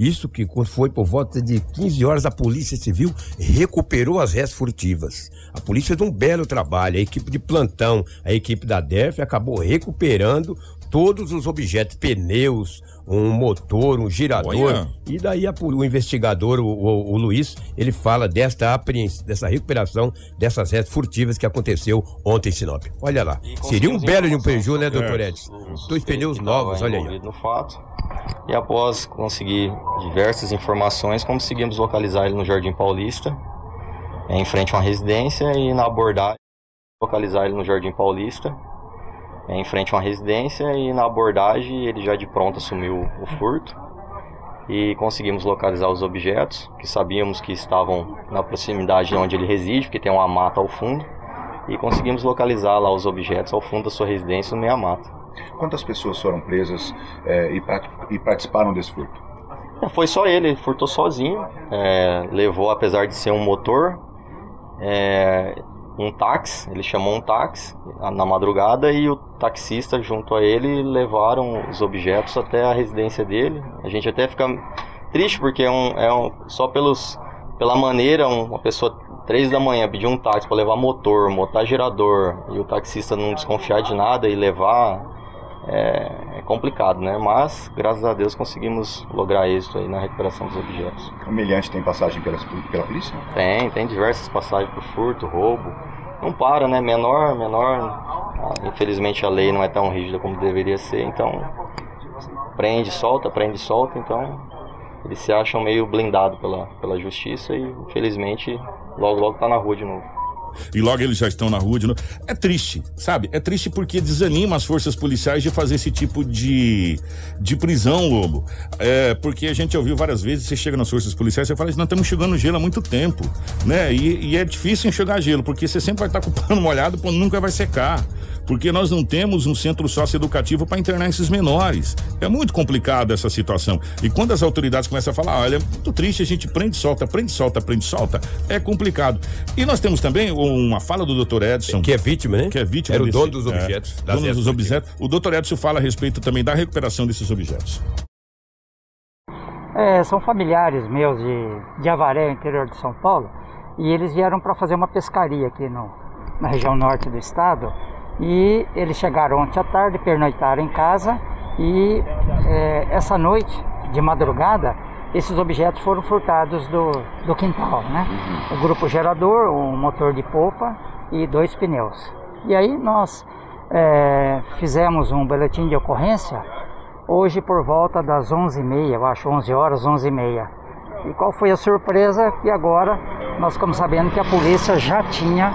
Isso que foi por volta de 15 horas, a Polícia Civil recuperou as réis furtivas. A polícia fez um belo trabalho, a equipe de plantão, a equipe da DERF acabou recuperando todos os objetos, pneus, um motor, um girador. Olha. E daí a o investigador, o, o- o Luiz, ele fala desta apreens- dessa recuperação dessas réis furtivas que aconteceu ontem em Sinop. Olha lá. Seria um belo de um prejuízo, né, doutor É. Edson? Dois pneus novos, olha aí. no fato. E após conseguir diversas informações, conseguimos localizar ele no Jardim Paulista, em frente a uma residência, e na abordagem, localizar ele no Jardim Paulista, em frente a uma residência, e na abordagem ele já de pronto assumiu o furto. E conseguimos localizar os objetos, que sabíamos que estavam na proximidade de onde ele reside, porque tem uma mata ao fundo. E conseguimos localizar lá os objetos ao fundo da sua residência, no meia mata. Quantas pessoas foram presas é, e, e participaram desse furto? É, Foi só ele, ele furtou sozinho. é, levou, apesar de ser um motor, é, um táxi. Ele chamou um táxi na madrugada e o taxista, junto a ele, levaram os objetos até a residência dele. A gente até fica triste porque é um, é um- só pelos, pela maneira, um- uma pessoa três da manhã pedir um táxi para levar motor, montar gerador e o taxista não desconfiar de nada e levar é, é complicado, né? Mas, graças a Deus, conseguimos lograr êxito aí na recuperação dos objetos. O humilhante tem passagem pela, pela polícia? Tem, tem diversas passagens por furto, roubo. Não para, né? Menor, menor. ah, Infelizmente a lei não é tão rígida como deveria ser, então prende, solta, prende, solta, então eles se acham meio blindado pela, pela justiça e infelizmente logo logo tá na rua de novo. E logo eles já estão na rua de novo. É triste, sabe? É triste porque desanima as forças policiais de fazer esse tipo de, de prisão, Lobo. É, porque a gente ouviu várias vezes, você chega nas forças policiais, você fala assim, nós estamos enxugando gelo há muito tempo, né? E, e é difícil enxugar gelo, porque você sempre vai estar com o pano molhado, quando nunca vai secar. Porque nós não temos um centro socioeducativo para internar esses menores. É muito complicado essa situação. E quando as autoridades começam a falar, olha, é muito triste, a gente prende, solta, prende, solta, prende, solta, é complicado. E nós temos também uma fala do Dr. Edson. Que é vítima, né? Que é vítima Era o desse- dono dos é, objetos, das dono dos réis objetos. O Dr. Edson fala a respeito também da recuperação desses objetos. É, são familiares meus de, de Avaré, interior de São Paulo, e eles vieram para fazer uma pescaria aqui no, na região norte do estado. E eles chegaram ontem à tarde, pernoitaram em casa e é, essa noite, de madrugada, esses objetos foram furtados do, do quintal, né? O grupo gerador, um motor de polpa e dois pneus. E aí nós é, fizemos um boletim de ocorrência hoje por volta das 11h30, eu acho, 11 horas, 11h30. E qual foi a surpresa? Que agora nós ficamos sabendo que a polícia já tinha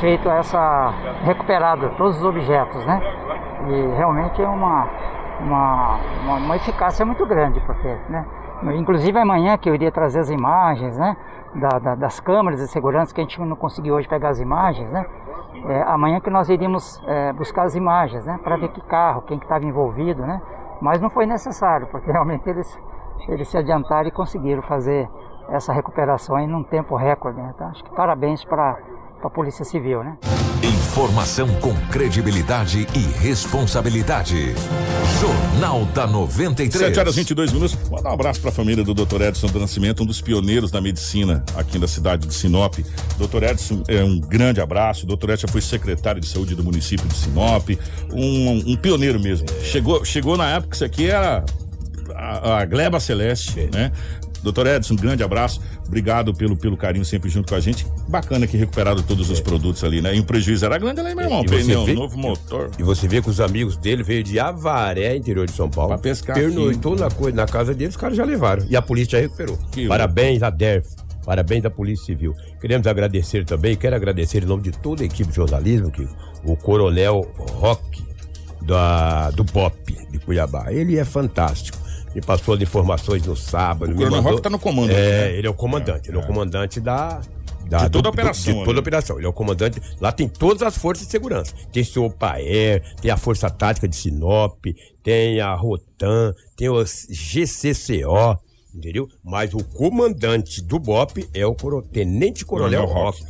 feito essa recuperado todos os objetos, né? E realmente é uma uma, uma, uma eficácia muito grande, porque, né? Inclusive amanhã que eu iria trazer as imagens, né? Da, da, das câmeras de segurança que a gente não conseguiu hoje pegar as imagens, né? É, amanhã que nós iríamos é, buscar as imagens, né? Para ver que carro, quem que estava envolvido, né? Mas não foi necessário, porque realmente eles eles se adiantaram e conseguiram fazer essa recuperação em um tempo recorde. Né? Então, acho que parabéns para a Polícia Civil. Né? Informação com credibilidade e responsabilidade. Jornal da 93. 7 horas 22 minutos. Mandar um abraço para a família do Dr. Edson do Nascimento, um dos pioneiros da medicina aqui na cidade de Sinop. Dr. Edson, é um grande abraço. O Dr. Edson foi secretário de saúde do município de Sinop, um, um pioneiro mesmo. Chegou, chegou na época que isso aqui era a, a Gleba Celeste, né? Doutor Edson, um grande abraço. Obrigado pelo, pelo carinho sempre junto com a gente. Bacana que recuperaram todos os produtos ali, né? E o prejuízo era grande ali, meu irmão. E você Pneu, vê- novo motor. E você vê que os amigos dele veio de Avaré, interior de São Paulo. Pra pescar Pernoitou na, coisa, na casa deles, os caras já levaram. E a polícia já recuperou. Que Parabéns à DERF. Parabéns à Polícia Civil. Queremos agradecer também, quero agradecer em nome de toda a equipe de jornalismo, que o Coronel Roque da, do BOP de Cuiabá. Ele é fantástico. Me passou as informações no sábado. O me Coronel mandou- Roque tá no comando É, aqui, né? ele é o comandante. ele é o comandante da. da- De toda do- a operação, De toda né? a operação. Ele é o comandante. Lá tem todas as forças de segurança. Tem o OPAER, tem a Força Tática de Sinop, tem a Rotan, tem o GCCO, entendeu? Mas o comandante do BOP é o Tenente Coronel Roque.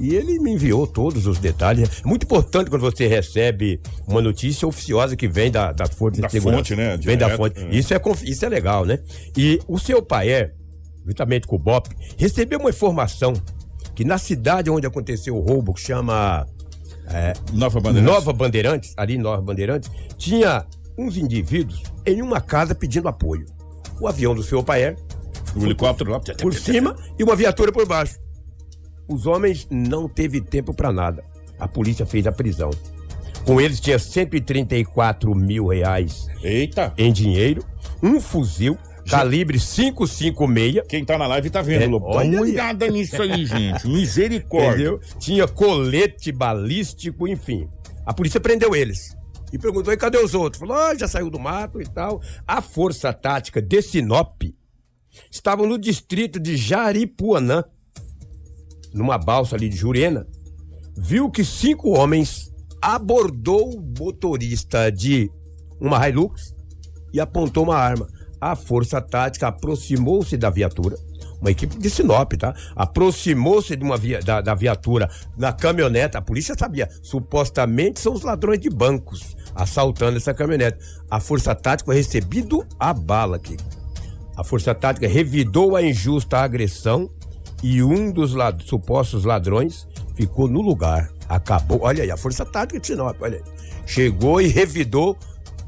E ele me enviou todos os detalhes. É muito importante quando você recebe uma notícia oficiosa que vem da, das forças Da de segurança. fonte, né? Vem da fonte. é. Isso é, isso é legal, né? E o seu Paer, juntamente com o BOP, recebeu uma informação que na cidade onde aconteceu o roubo, que chama é, Nova Bandeirantes. Nova Bandeirantes, ali Nova Bandeirantes, tinha uns indivíduos em uma casa pedindo apoio. O avião do seu Paer, o helicóptero lá por cima e uma viatura por baixo. Os homens não teve tempo para nada. A polícia fez a prisão. Com eles tinha 134 mil reais Eita. em dinheiro, um fuzil calibre 556. Quem tá na live tá vendo, É, Lobo. Dá olha uma olhada nisso aí, gente. Misericórdia. Entendeu? Tinha colete balístico, enfim. A polícia prendeu eles. E perguntou, e cadê os outros? Falou, ah, já saiu do mato e tal. A Força Tática de Sinop estavam no distrito de Jaripuanã, numa balsa ali de Jurena, viu que cinco homens abordou o motorista de uma Hilux e apontou uma arma. A força tática aproximou-se da viatura, uma equipe de Sinop, tá? Aproximou-se de uma via, da, da viatura na caminhonete. A polícia sabia, supostamente são os ladrões de bancos assaltando essa caminhonete. A força tática foi recebido a bala aqui. A força tática revidou a injusta agressão e um dos lad- supostos ladrões ficou no lugar. Acabou. Olha aí, a força tática de Sinop, olha aí. Chegou e revidou.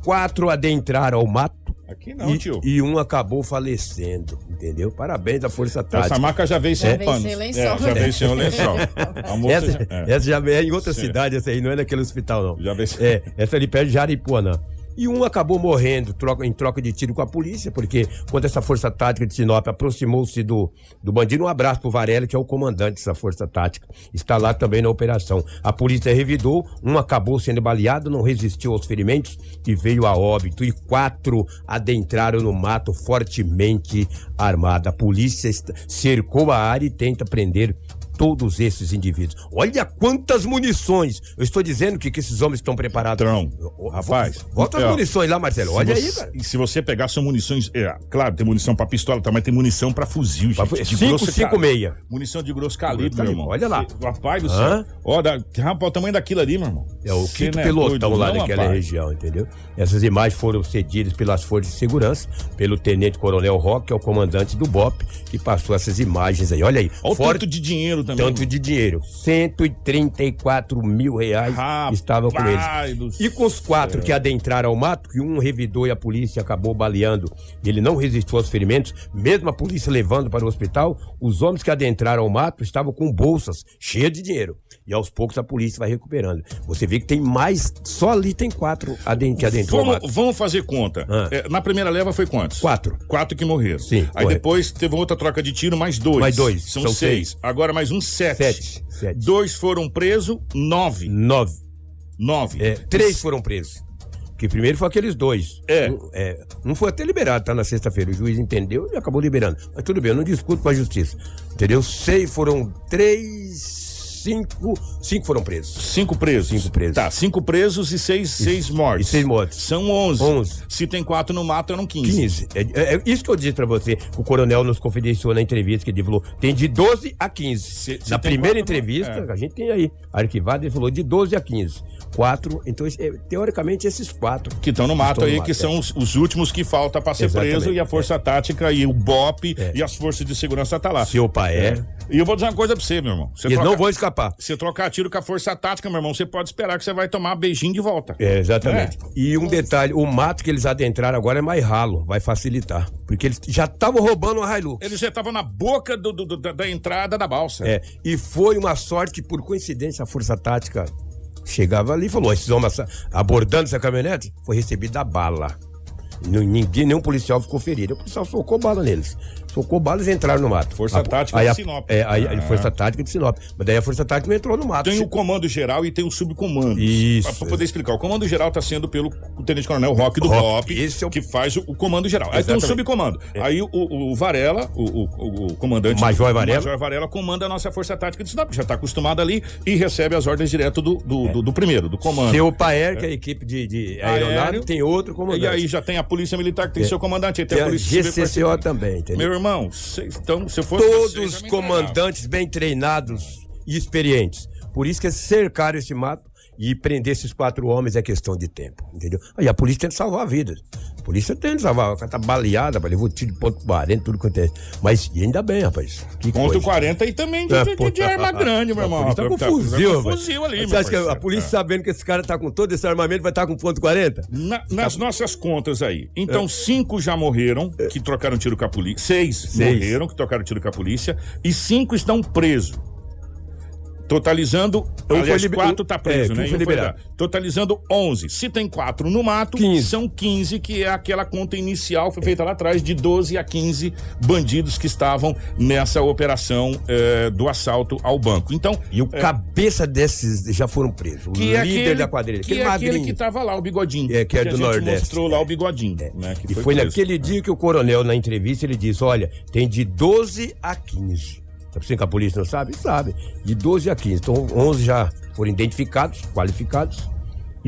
Quatro adentraram ao mato. Aqui não, e, tio. E um acabou falecendo, entendeu? Parabéns à Força Tática. Essa marca já veio sem É. panos. sem lençol. É, já veio sem lençol. A moça Essa, já- é. essa já é em outra Sim. cidade, essa aí não é naquele hospital, não. Já veio É, essa ali perto de Jaripuanã. E um acabou morrendo troca- em troca de tiro com a polícia, porque quando essa força tática de Sinop aproximou-se do, do bandido, um abraço pro Varela, que é o comandante dessa força tática. Está lá também na operação. A polícia revidou, um acabou sendo baleado, não resistiu aos ferimentos e veio a óbito. E quatro adentraram no mato fortemente armada. A polícia cercou a área e tenta prender todos esses indivíduos. Olha quantas munições! Eu estou dizendo que, que esses homens estão preparados. Patrão, rapaz. Bota as é, ó, munições lá, Marcelo. Olha você- aí, cara. E se você pegar, são munições. É, claro, tem munição pra pistola, tá, mas tem munição pra fuzil, gente. fu- de cinco, grosso cinco calibre. meia. Munição de grosso calibre, meu irmão. olha lá. Rapaz do céu. Ó, dá, rapaz, o tamanho daquilo ali, meu irmão. É o quinto é pelotão lá não, naquela rapaz. região, entendeu? Essas imagens foram cedidas pelas forças de segurança, pelo tenente coronel Roque, que é o comandante do BOP, que passou essas imagens aí. Olha aí. Olha o tanto de dinheiro também. Tanto de dinheiro. 134 mil reais estavam com eles. E com os quatro que adentraram ao mato, que um revidou e a polícia acabou baleando, ele não resistiu aos ferimentos, mesmo a polícia levando para o hospital, os homens que adentraram ao mato estavam com bolsas cheias de dinheiro. E aos poucos a polícia vai recuperando. Você vê que tem mais, só ali tem quatro aden- que adentrou Vamos, vamos fazer conta. É, na primeira leva foi quantos? Quatro. Quatro que morreram. Sim, Aí correto. depois teve outra troca de tiro, mais dois. Mais dois, São, são seis. seis. Agora mais um, sete. Sete, sete. Dois foram presos, nove. Nove. Nove. É, três foram presos. Que primeiro foi aqueles dois. É. Um, é, um foi até liberado, tá na sexta-feira. O juiz entendeu e acabou liberando. Mas tudo bem, eu não discuto com a justiça. Entendeu? Seis foram três. Cinco. Cinco foram presos. Cinco presos. Cinco presos. Tá, cinco presos e seis, seis mortes. E seis mortes. São onze. Onze. Se tem quatro no mato, eram quinze. 15. É, é- é isso que eu disse pra você. O coronel nos confidenciou na entrevista que ele falou: tem de 12 a 15. se na tem primeira quatro, entrevista, é. a gente tem aí arquivado, ele falou de 12 a 15. Quatro. Então, é, teoricamente, esses quatro. Que estão no mato aí, no que mato, são é. os, os últimos que falta pra ser Exatamente, preso e a Força Tática e o BOP e as forças de segurança tá lá. Seu pai é. E eu vou dizer uma coisa pra você, meu irmão. Você Eles troca- não vão escapar. Você trocar tiro com a Força Tática, meu irmão, você pode esperar que você vai tomar beijinho de volta. É, exatamente. E um detalhe: o mato que eles adentraram agora é mais ralo, vai facilitar. Porque eles já estavam roubando a Hilux. Eles já estavam na boca do- do- do- da, da entrada da balsa. É, e foi uma sorte que, por coincidência, a Força Tática chegava ali e falou: esses homens abordando essa caminhonete, foi recebida a bala. Ninguém, nenhum policial ficou ferido. O policial socou bala neles. Socou bala e entraram no mato. Força A- Tática aí de Sinop. É, aí, Ah. Força Tática de Sinop. Mas daí a Força Tática não entrou no mato. Tem o comando geral e tem o subcomando. Isso. Pra, pra poder explicar. O comando geral tá sendo pelo Tenente Coronel Roque do Roque, BOP, que faz o, o comando geral. Aí tem o Exatamente. subcomando. Aí o, o- o Varela, o, o- o comandante. Major Varela. O Major Varela comanda a nossa Força Tática de Sinop, já tá acostumado ali e recebe as ordens direto do, do, do- do primeiro, do comando. Seu Paer, que é a equipe de, de aeronave, tem outro comandante. E aí já tem a Polícia Militar, que tem É. seu comandante, tem Tem a Polícia Civil GCCO participando. também, entendeu? Meu irmão, cê, então, se fosse Todos os comandantes bem treinados e experientes. Por isso que cercaram esse mato e prender esses quatro homens é questão de tempo, entendeu? Aí a polícia tenta salvar vidas. A polícia tenta salvar. O cara tá baleada, levou tiro de ponto 40, tudo quanto é. Mas ainda bem, rapaz. Que Ponto coisa. 40 e também de, É, de- de arma grande, meu irmão. A polícia tá com Tá- fuzil, tá fuzil ali, Você acha que a polícia sabendo que esse cara tá com todo esse armamento vai estar com ponto 40? Na- nas nossas contas aí. Então, É. cinco já morreram, que trocaram tiro com a polícia. Seis, Seis. morreram, que trocaram tiro com a polícia. E cinco estão presos. Totalizando. Aliás, foi liber- quatro tá preso, é, né? foi foi liberado. lá. Totalizando 11. Se tem quatro no mato, são 15, que é aquela conta inicial, foi feita lá atrás, de 12 a 15 bandidos que estavam nessa operação eh, do assalto ao banco. Então. E o cabeça desses já foram presos. O que líder é aquele, da quadrilha. Que aquele é aquele que tava lá, o bigodinho. É, que é a do Nordeste. mostrou lá o bigodinho. Né, que E foi preso. naquele dia que o coronel, na entrevista, ele disse: olha, tem de 12 a 15. Sabe assim que a polícia não sabe? Sabe. De 12 a 15. Então, 11 já foram identificados, qualificados,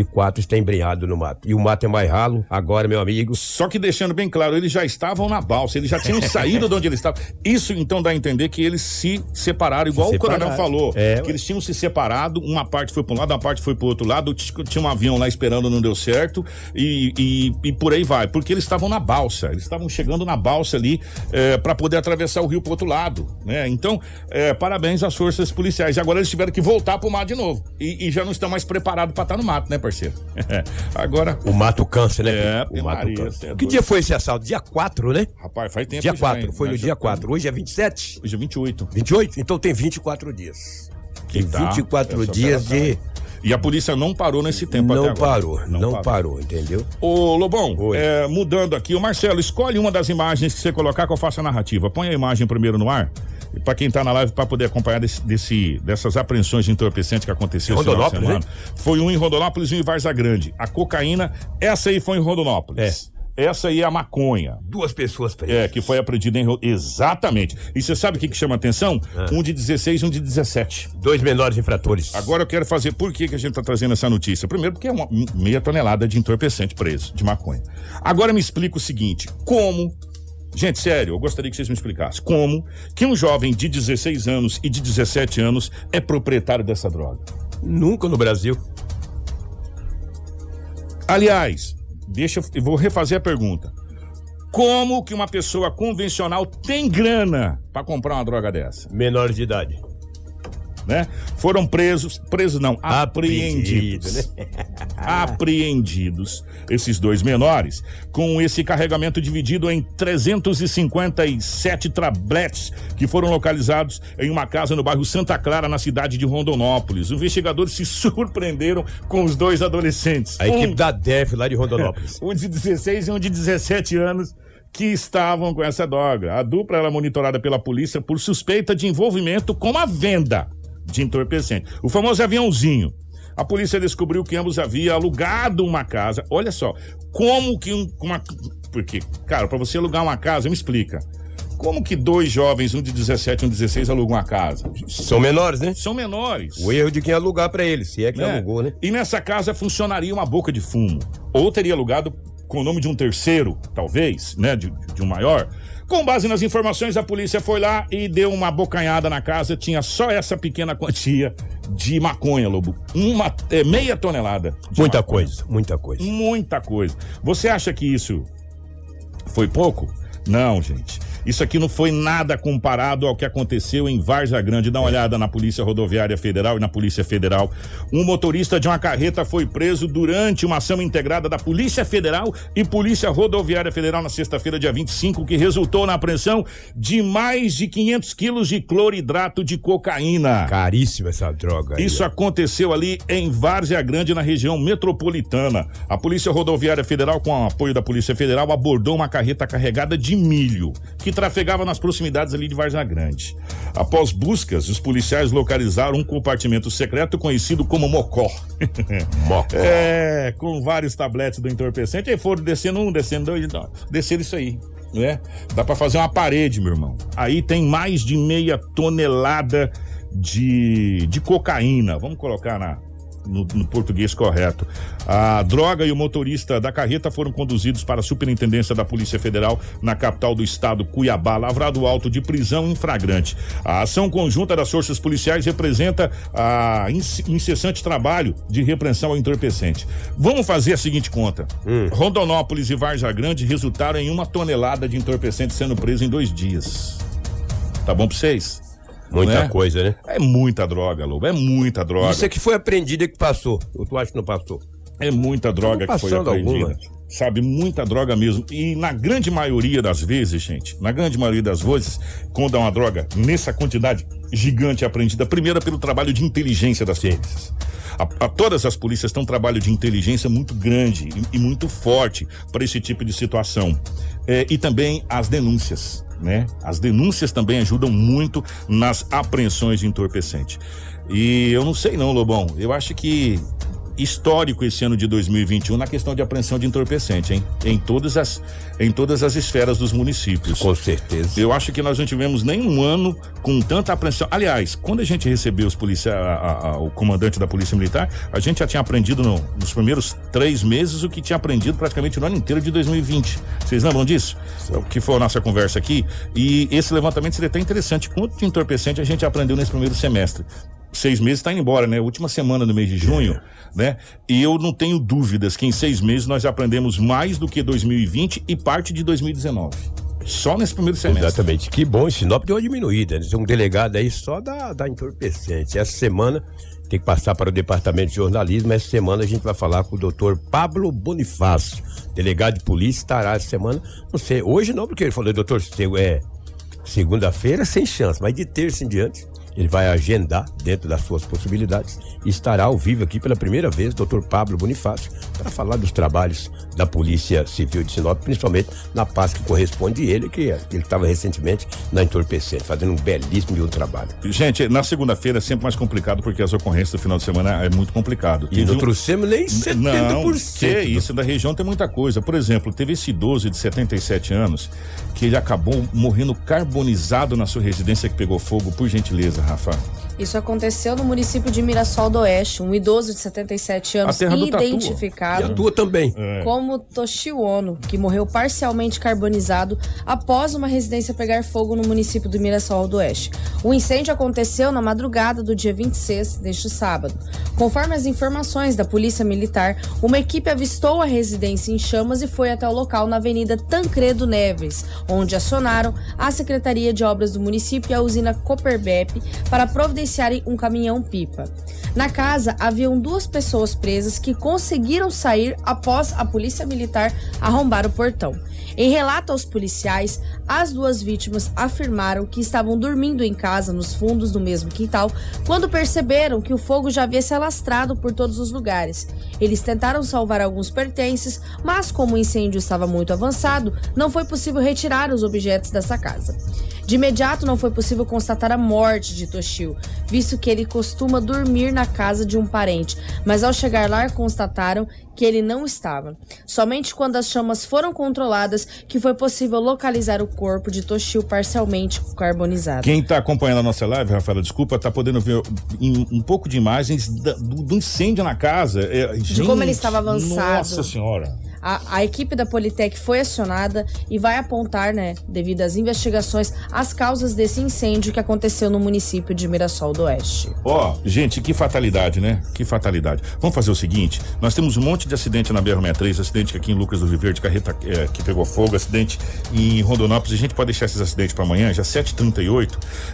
e quatro estão embrenhados no mato. E o mato é mais ralo, agora, meu amigo. Só que deixando bem claro, eles já estavam na balsa, eles já tinham saído de onde eles estavam. Isso então dá a entender que eles se separaram, igual Se o coronel separaram. falou. É, que eles tinham se separado, uma parte foi para um lado, uma parte foi para outro lado, tinha um avião lá esperando, não deu certo, e, e, e por aí vai. Porque eles estavam na balsa, eles estavam chegando na balsa ali para poder atravessar o rio pro outro lado. Né? Então, é, parabéns às forças policiais. E agora eles tiveram que voltar pro mar de novo. E, e já não estão mais preparados para estar no mato, né, parceiro? agora. O mato cansa, né? É, o mato cê é que dia foi esse assalto? Dia 4, né? Rapaz, faz tempo Dia já, 4, hein? foi no dia já- 4. Hoje é 27? Hoje é 28. 28? Então tem 24 dias. Tem Tá, 24 essa dias de. E a polícia não parou nesse tempo Não parou, não, parou. entendeu? Ô, Lobão, é, mudando aqui, o Marcelo, escolhe uma das imagens que você colocar que eu faça a narrativa. Põe a imagem primeiro no ar, para quem tá na live, para poder acompanhar desse, desse- dessas apreensões de entorpecente que aconteceu de Rondonópolis, semana. Foi um em Rondonópolis e um em Varza Grande. A cocaína, essa aí foi em Rondonópolis. Essa aí é a maconha. Duas pessoas presas. É, que foi apreendida em. Exatamente. E você sabe o que, que chama atenção? Um de 16 e um de 17. Dois menores infratores. Agora eu quero fazer. Por que, que a gente está trazendo essa notícia? Primeiro, porque é uma meia tonelada de entorpecente preso, de maconha. Agora me explica o seguinte: como. Gente, sério, eu gostaria que vocês me explicassem. Como que um jovem de 16 anos e de 17 anos é proprietário dessa droga? Nunca no Brasil. Aliás, deixa eu vou refazer a pergunta. Como que uma pessoa convencional tem grana para comprar uma droga dessa? Menores de idade. Né? Foram presos, presos não, apreendidos. Apreendido, apreendidos esses dois menores, com esse carregamento dividido em 357 tabletes que foram localizados em uma casa no bairro Santa Clara, na cidade de Rondonópolis. Os investigadores se surpreenderam com os dois adolescentes. A equipe da DEF lá de Rondonópolis. um de 16 e um de 17 anos que estavam com essa droga. A dupla era monitorada pela polícia por suspeita de envolvimento com a venda de entorpecente. O famoso aviãozinho. A polícia descobriu que ambos haviam alugado uma casa. Olha só, como que um, uma. Porque, cara, para você alugar uma casa, me explica. Como que dois jovens, um de 17 e um de 16, alugam uma casa? São menores, né? São menores. O erro de quem alugar pra eles, se é que né? alugou, né? E nessa casa funcionaria uma boca de fumo. Ou teria alugado com o nome de um terceiro, talvez, né? De, de um maior. Com base nas informações, a polícia foi lá e deu uma bocanhada na casa. Tinha só essa pequena quantia de maconha, Lobo. Uma é, meia tonelada. Muita maconha. coisa, muita coisa. Muita coisa. Você acha que isso foi pouco? Não, gente. Isso aqui não foi nada comparado ao que aconteceu em Várzea Grande. Dá uma olhada na Polícia Rodoviária Federal e na Polícia Federal. Um motorista de uma carreta foi preso durante uma ação integrada da Polícia Federal e Polícia Rodoviária Federal na sexta-feira, dia 25, que resultou na apreensão de mais de 500 quilos de cloridrato de cocaína. Caríssima essa droga. aí, Isso ó. aconteceu ali em Várzea Grande, na região metropolitana. A Polícia Rodoviária Federal, com o apoio da Polícia Federal, abordou uma carreta carregada de milho, que trafegava nas proximidades ali de Várzea Grande. Após buscas, os policiais localizaram um compartimento secreto conhecido como Mocó. Mocó. É, com vários tabletes do entorpecente. Aí foram descendo um, descendo dois, então, desceram isso aí. Né? Dá pra fazer uma parede, meu irmão. Aí tem mais de meia tonelada de, de cocaína. Vamos colocar na, no, no português correto. A droga e o motorista da carreta foram conduzidos para a Superintendência da Polícia Federal na capital do estado, Cuiabá, lavrado alto de prisão em flagrante. A ação conjunta das forças policiais representa a inc- incessante trabalho de repreensão ao entorpecente. Vamos fazer a seguinte conta: Rondonópolis e Varja Grande resultaram em uma tonelada de entorpecente sendo preso em dois dias. Tá bom pra vocês? Muita Né? coisa, né? É muita droga, Lobo. É muita droga. Isso é que foi apreendido e que passou. Ou tu acha que não passou? É muita droga que foi apreendida. alguma. Sabe, muita droga mesmo. E na grande maioria das vezes, gente, na grande maioria das vezes, quando é uma droga nessa quantidade gigante apreendida, primeiro é pelo trabalho de inteligência das polícias. A, a- todas as polícias têm um trabalho de inteligência muito grande e, e muito forte para esse tipo de situação. É, e também as denúncias, né? As denúncias também ajudam muito nas apreensões de entorpecente. E eu não sei não, Lobão. Eu acho que histórico esse ano de 2021 na questão de apreensão de entorpecente, hein? Em todas as, em todas as esferas dos municípios. Com certeza. Eu acho que nós não tivemos nenhum ano com tanta apreensão. Aliás, quando a gente recebeu os policiais, o comandante da Polícia Militar, a gente já tinha aprendido no- nos primeiros três meses o que tinha aprendido praticamente no ano inteiro de 2020. Vocês lembram disso? O que foi a nossa conversa aqui. E esse levantamento seria até interessante. Quanto de entorpecente a gente aprendeu nesse primeiro semestre? Seis meses está indo embora, né? Última semana do mês de junho, né? E eu não tenho dúvidas que em seis meses nós aprendemos mais do que 2020 e parte de 2019. Só nesse primeiro semestre. Exatamente. Que bom, Sinop deu uma diminuída. né? Tem um delegado aí só da, da entorpecente. Essa semana tem que passar para o departamento de jornalismo. Essa semana a gente vai falar com o doutor Pablo Bonifácio, delegado de polícia, estará essa semana. Não sei, hoje não, porque ele falou, doutor, é segunda-feira sem chance, mas de terça em diante. Ele vai agendar dentro das suas possibilidades e estará ao vivo aqui pela primeira vez, doutor Pablo Bonifácio, para falar dos trabalhos da Polícia Civil de Sinop, principalmente na paz que corresponde a ele, que ele estava recentemente na entorpecente, fazendo um belíssimo de um trabalho. Gente, na segunda-feira é sempre mais complicado porque as ocorrências do final de semana é muito complicado. E não um- nem 70%. Não, que isso, da região tem muita coisa. Por exemplo, teve esse idoso de 77 anos que ele acabou morrendo carbonizado na sua residência que pegou fogo, por gentileza, Rafa. Isso aconteceu no município de Mirassol do Oeste. Um idoso de 77 anos identificado E a tua também. É. como Toshio Ono, que morreu parcialmente carbonizado após uma residência pegar fogo no município do Mirassol do Oeste. O incêndio aconteceu na madrugada do dia 26 deste sábado. Conforme as informações da Polícia Militar, uma equipe avistou a residência em chamas e foi até o local na Avenida Tancredo Neves, onde acionaram a Secretaria de Obras do município e a usina Copperbep para providenciar policiarem um caminhão-pipa. Na casa haviam duas pessoas presas que conseguiram sair após a polícia militar arrombar o portão. Em relato aos policiais, as duas vítimas afirmaram que estavam dormindo em casa nos fundos do mesmo quintal quando perceberam que o fogo já havia se alastrado por todos os lugares. Eles tentaram salvar alguns pertences, mas como o incêndio estava muito avançado, não foi possível retirar os objetos dessa casa. De imediato não foi possível constatar a morte de Toshio, visto que ele costuma dormir na casa de um parente, mas ao chegar lá constataram que ele não estava. Somente quando as chamas foram controladas que foi possível localizar o corpo de Toshio parcialmente carbonizado. Quem está acompanhando a nossa live, Rafaela, desculpa, está podendo ver um, pouco de imagens do, do, incêndio na casa. É, de gente, como ele estava avançado. Nossa senhora. A, a, equipe da Politec foi acionada e vai apontar, né, devido às investigações, as causas desse incêndio que aconteceu no município de Mirassol do Oeste. Ó, oh, gente, que fatalidade, né? Que fatalidade. Vamos fazer o seguinte: nós temos um monte de acidente na BR-63, acidente aqui em Lucas do Rio Verde, carreta é, que pegou fogo, acidente em Rondonópolis. A gente pode deixar esses acidentes para amanhã, já 7h38.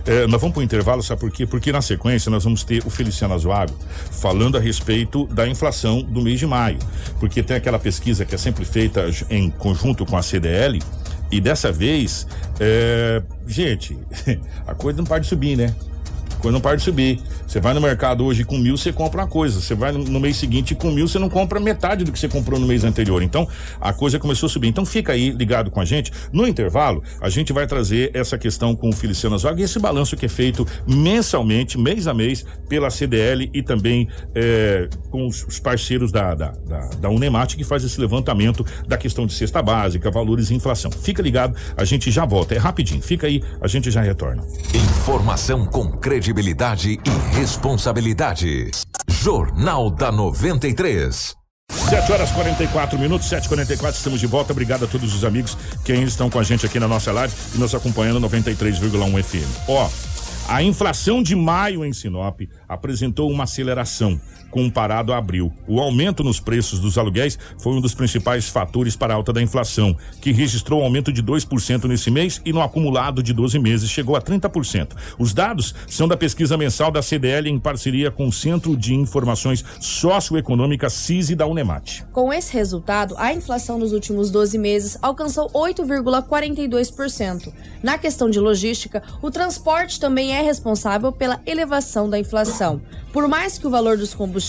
É, nós vamos para o intervalo, sabe por quê? Porque na sequência nós vamos ter o Feliciano Azuago falando a respeito da inflação do mês de maio. Porque tem aquela pesquisa que que é sempre feita em conjunto com a CDL. E dessa vez, é, gente, a coisa não para de subir, né? Coisa não para de subir. Você vai no mercado hoje com mil, você compra uma coisa. Você vai no, mês seguinte com mil, você não compra metade do que você comprou no mês anterior. Então, a coisa começou a subir. Então, fica aí ligado com a gente. No intervalo, a gente vai trazer essa questão com o Feliciano Zog e esse balanço que é feito mensalmente, mês a mês, pela CDL e também é, com os parceiros da, da, da, da Unemat, que faz esse levantamento da questão de cesta básica, valores e inflação. Fica ligado, a gente já volta. É rapidinho. Fica aí, a gente já retorna. Informação com credibilidade e responsabilidade. Jornal da 93. 7 horas 44 minutos, 7h44, estamos de volta. Obrigado a todos os amigos que ainda estão com a gente aqui na nossa live e nos acompanhando 93,1 FM. Ó, a inflação de maio em Sinop apresentou uma aceleração comparado a abril. O aumento nos preços dos aluguéis foi um dos principais fatores para a alta da inflação, que registrou um aumento de 2% nesse mês e no acumulado de 12 meses chegou a 30%. Os dados são da pesquisa mensal da CDL em parceria com o Centro de Informações Socioeconômicas CISI da Unemat. Com esse resultado, a inflação nos últimos 12 meses alcançou 8,42%. Na questão de logística, o transporte também é responsável pela elevação da inflação. Por mais que o valor dos combustíveis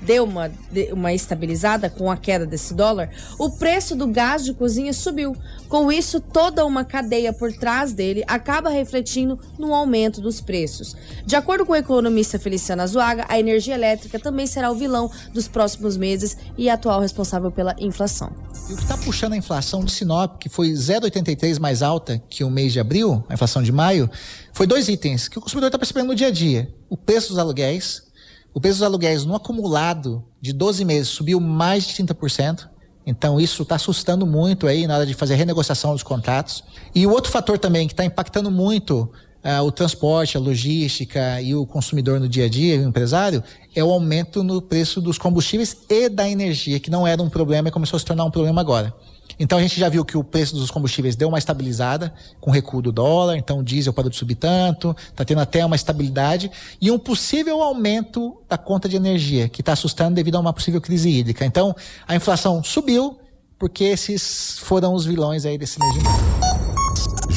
deu uma, uma estabilizada com a queda desse dólar, o preço do gás de cozinha subiu. Com isso, toda uma cadeia por trás dele acaba refletindo no aumento dos preços. De acordo com o economista Feliciano Azuaga, a energia elétrica também será o vilão dos próximos meses e atual responsável pela inflação. E o que está puxando a inflação de Sinop, que foi 0,83 mais alta que o mês de abril, a inflação de maio, foi dois itens que o consumidor está percebendo no dia a dia o preço dos aluguéis. O preço dos aluguéis no acumulado de 12 meses subiu mais de 30%. Então isso está assustando muito aí na hora de fazer renegociação dos contratos. E o outro fator também que está impactando muito uh, o transporte, a logística e o consumidor no dia a dia, o empresário, é o aumento no preço dos combustíveis e da energia, que não era um problema e começou a se tornar um problema agora. Então a gente já viu que o preço dos combustíveis deu uma estabilizada com o recuo do dólar, então o diesel parou de subir tanto, está tendo até uma estabilidade e um possível aumento da conta de energia, que está assustando devido a uma possível crise hídrica. Então a inflação subiu porque esses foram os vilões aí desse mês de maio.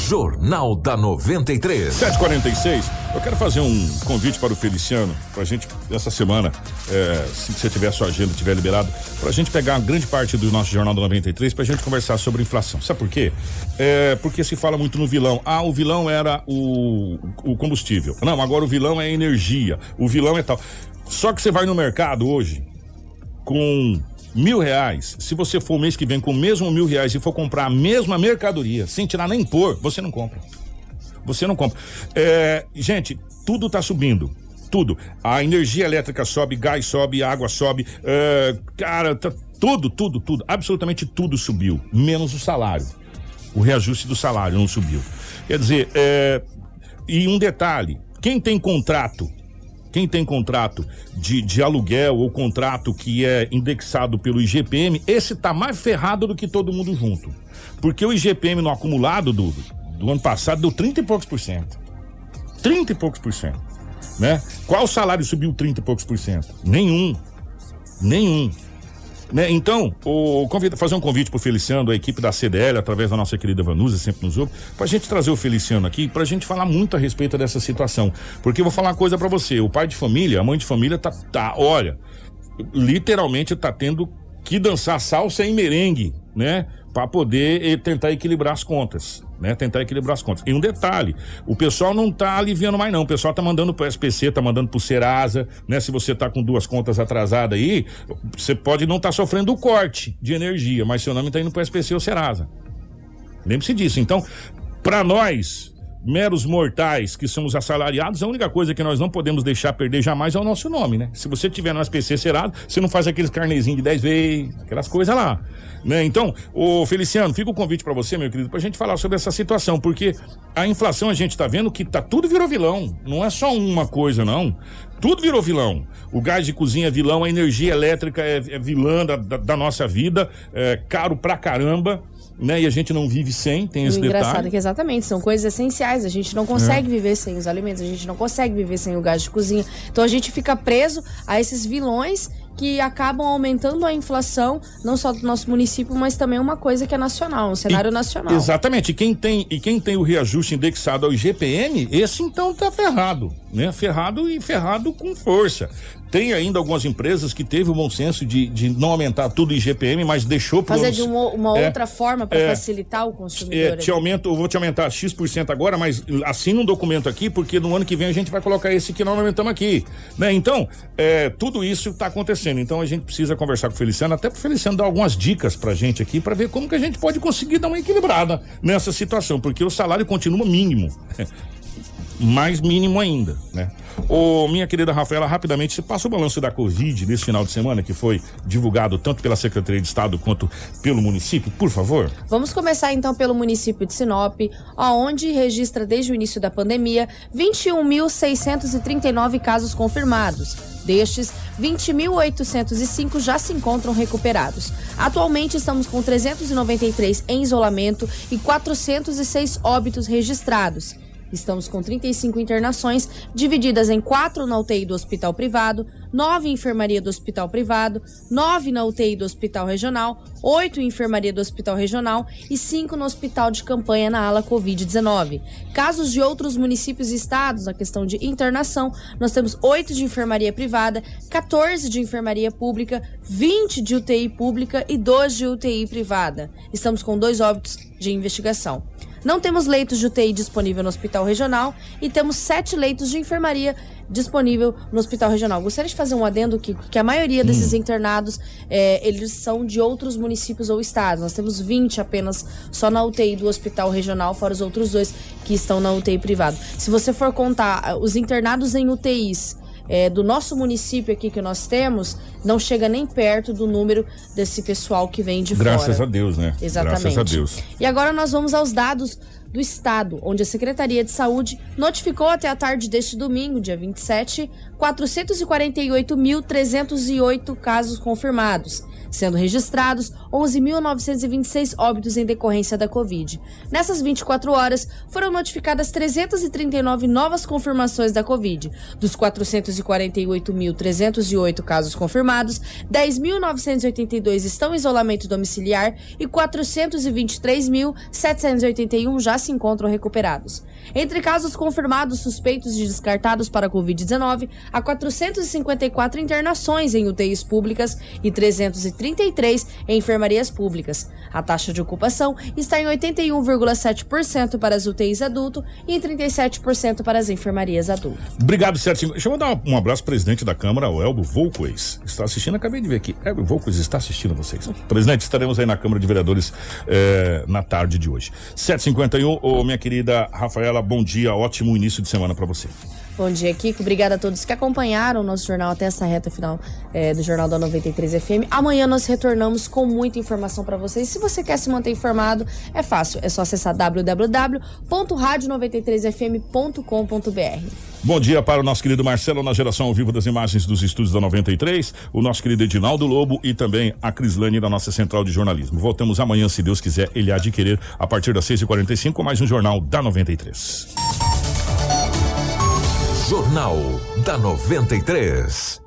Jornal da 93. 746. Eu quero fazer um convite para o Feliciano, para a gente, essa semana, é, se você tiver sua agenda, tiver liberado, para a gente pegar uma grande parte do nosso Jornal da 93 para a gente conversar sobre inflação. Sabe por quê? É, porque se fala muito no vilão. Ah, o vilão era o, o combustível. Não, agora o vilão é a energia. O vilão é tal. Só que você vai no mercado hoje com mil reais, se você for o mês que vem com o mesmo mil reais e for comprar a mesma mercadoria, sem tirar nem pôr, você não compra. Você não compra. É, gente, tudo tá subindo. Tudo. A energia elétrica sobe, gás sobe, água sobe. É, cara, tá, tudo, tudo, tudo. Absolutamente tudo subiu. Menos o salário. O reajuste do salário não subiu. Quer dizer, é, e um detalhe: quem tem contrato quem tem contrato de, de aluguel ou contrato que é indexado pelo IGPM, esse tá mais ferrado do que todo mundo junto. Porque o IGPM no acumulado do, do ano passado deu 30 e poucos por cento. 30 e poucos por cento. né? Qual salário subiu 30 e poucos por cento? Nenhum. Nenhum. Né? Então, o, fazer um convite pro Feliciano, a equipe da CDL, através da nossa querida Vanusa, sempre nos ouve, pra gente trazer o Feliciano aqui, pra gente falar muito a respeito dessa situação. Porque eu vou falar uma coisa para você, o pai de família, a mãe de família tá, tá olha, literalmente tá tendo que dançar salsa em merengue, né? Para poder eh, tentar equilibrar as contas, né? Tentar equilibrar as contas. E um detalhe, o pessoal não tá aliviando mais não, o pessoal tá mandando pro SPC, tá mandando pro Serasa, né? Se você tá com duas contas atrasadas aí, você pode não estar tá sofrendo o corte de energia, mas seu nome tá indo pro SPC ou Serasa. Lembre-se disso. Então, para nós, meros mortais que somos assalariados, a única coisa que nós não podemos deixar perder jamais é o nosso nome, né? Se você tiver no SPC Serado, você não faz aqueles carnezinhos de 10 vezes, aquelas coisas lá, né? Então, o Feliciano, fica o convite para você, meu querido, pra gente falar sobre essa situação, porque a inflação a gente tá vendo que tá tudo virou vilão, não é só uma coisa não. Tudo virou vilão. O gás de cozinha é vilão, a energia elétrica é, é vilã da, da, da nossa vida, é caro pra caramba né? E a gente não vive sem, tem esse o engraçado detalhe. é que exatamente, são coisas essenciais. A gente não consegue é. viver sem os alimentos, a gente não consegue viver sem o gás de cozinha. Então a gente fica preso a esses vilões que acabam aumentando a inflação, não só do nosso município, mas também uma coisa que é nacional, um cenário e, nacional. Exatamente. E quem tem e quem tem o reajuste indexado ao IGPM, esse então tá ferrado, né? Ferrado e ferrado com força. Tem ainda algumas empresas que teve o bom senso de, de não aumentar tudo IGPM, mas deixou fazer de uma, uma é, outra forma para é, facilitar o consumidor. É, te aumento, eu vou te aumentar X% agora, mas assina um documento aqui, porque no ano que vem a gente vai colocar esse que nós aumentamos aqui. Né? Então, é, tudo isso está acontecendo. Então a gente precisa conversar com o Feliciano, até para o Feliciano dar algumas dicas pra gente aqui, para ver como que a gente pode conseguir dar uma equilibrada nessa situação, porque o salário continua mínimo. mais mínimo ainda, né? Ô, minha querida Rafaela, rapidamente, você passa o balanço da Covid nesse final de semana, que foi divulgado tanto pela Secretaria de Estado quanto pelo município, por favor? Vamos começar então pelo município de Sinop, onde registra desde o início da pandemia 21.639 casos confirmados. Destes, 20.805 já se encontram recuperados. Atualmente estamos com 393 em isolamento e 406 óbitos registrados. Estamos com 35 internações, divididas em quatro na UTI do hospital privado, nove em enfermaria do hospital privado, nove na UTI do hospital regional, oito em enfermaria do hospital regional e cinco no hospital de campanha na ala Covid-19. Casos de outros municípios e estados na questão de internação, nós temos oito de enfermaria privada, 14 de enfermaria pública, 20 de UTI pública e 12 de UTI privada. Estamos com dois óbitos de investigação. Não temos leitos de UTI disponível no hospital regional e temos sete leitos de enfermaria disponível no hospital regional. Gostaria de fazer um adendo que, que a maioria desses hum. internados é, eles são de outros municípios ou estados. Nós temos 20 apenas só na UTI do hospital regional, fora os outros dois que estão na UTI privado. Se você for contar ah, os internados em UTIs é, do nosso município aqui que nós temos, não chega nem perto do número desse pessoal que vem de Graças fora. Graças a Deus, né? Exatamente. Graças a Deus. E agora nós vamos aos dados do Estado, onde a Secretaria de Saúde notificou até a tarde deste domingo, dia 27, 448.308 casos confirmados sendo registrados 11.926 óbitos em decorrência da Covid. Nessas 24 horas, foram notificadas 339 novas confirmações da Covid. Dos 448.308 casos confirmados, 10.982 estão em isolamento domiciliar e 423.781 já se encontram recuperados. Entre casos confirmados, suspeitos e descartados para a Covid-19, há 454 internações em UTIs públicas e 333 em enfermarias públicas. A taxa de ocupação está em 81,7% para as UTIs adulto e em 37% para as enfermarias adulto. Obrigado, Certinho. Deixa eu mandar um abraço presidente da Câmara, o Elbo Volquez. Está assistindo, acabei de ver aqui. Elbo Volquez está assistindo vocês. Presidente, estaremos aí na Câmara de Vereadores eh, na tarde de hoje. 7h51, oh, minha querida Rafaela, bom dia, ótimo início de semana para você. Bom dia, Kiko. Obrigada a todos que acompanharam o nosso jornal até essa reta final é, do Jornal da 93 FM. Amanhã nós retornamos com muita informação para vocês. Se você quer se manter informado, é fácil. É só acessar www.radio93fm.com.br. Bom dia para o nosso querido Marcelo na geração ao vivo das imagens dos estúdios da 93, o nosso querido Edinaldo Lobo e também a Crislane da nossa central de jornalismo. Voltamos amanhã, se Deus quiser, ele querer, a partir das 6h45, com mais um Jornal da 93. Jornal da 93.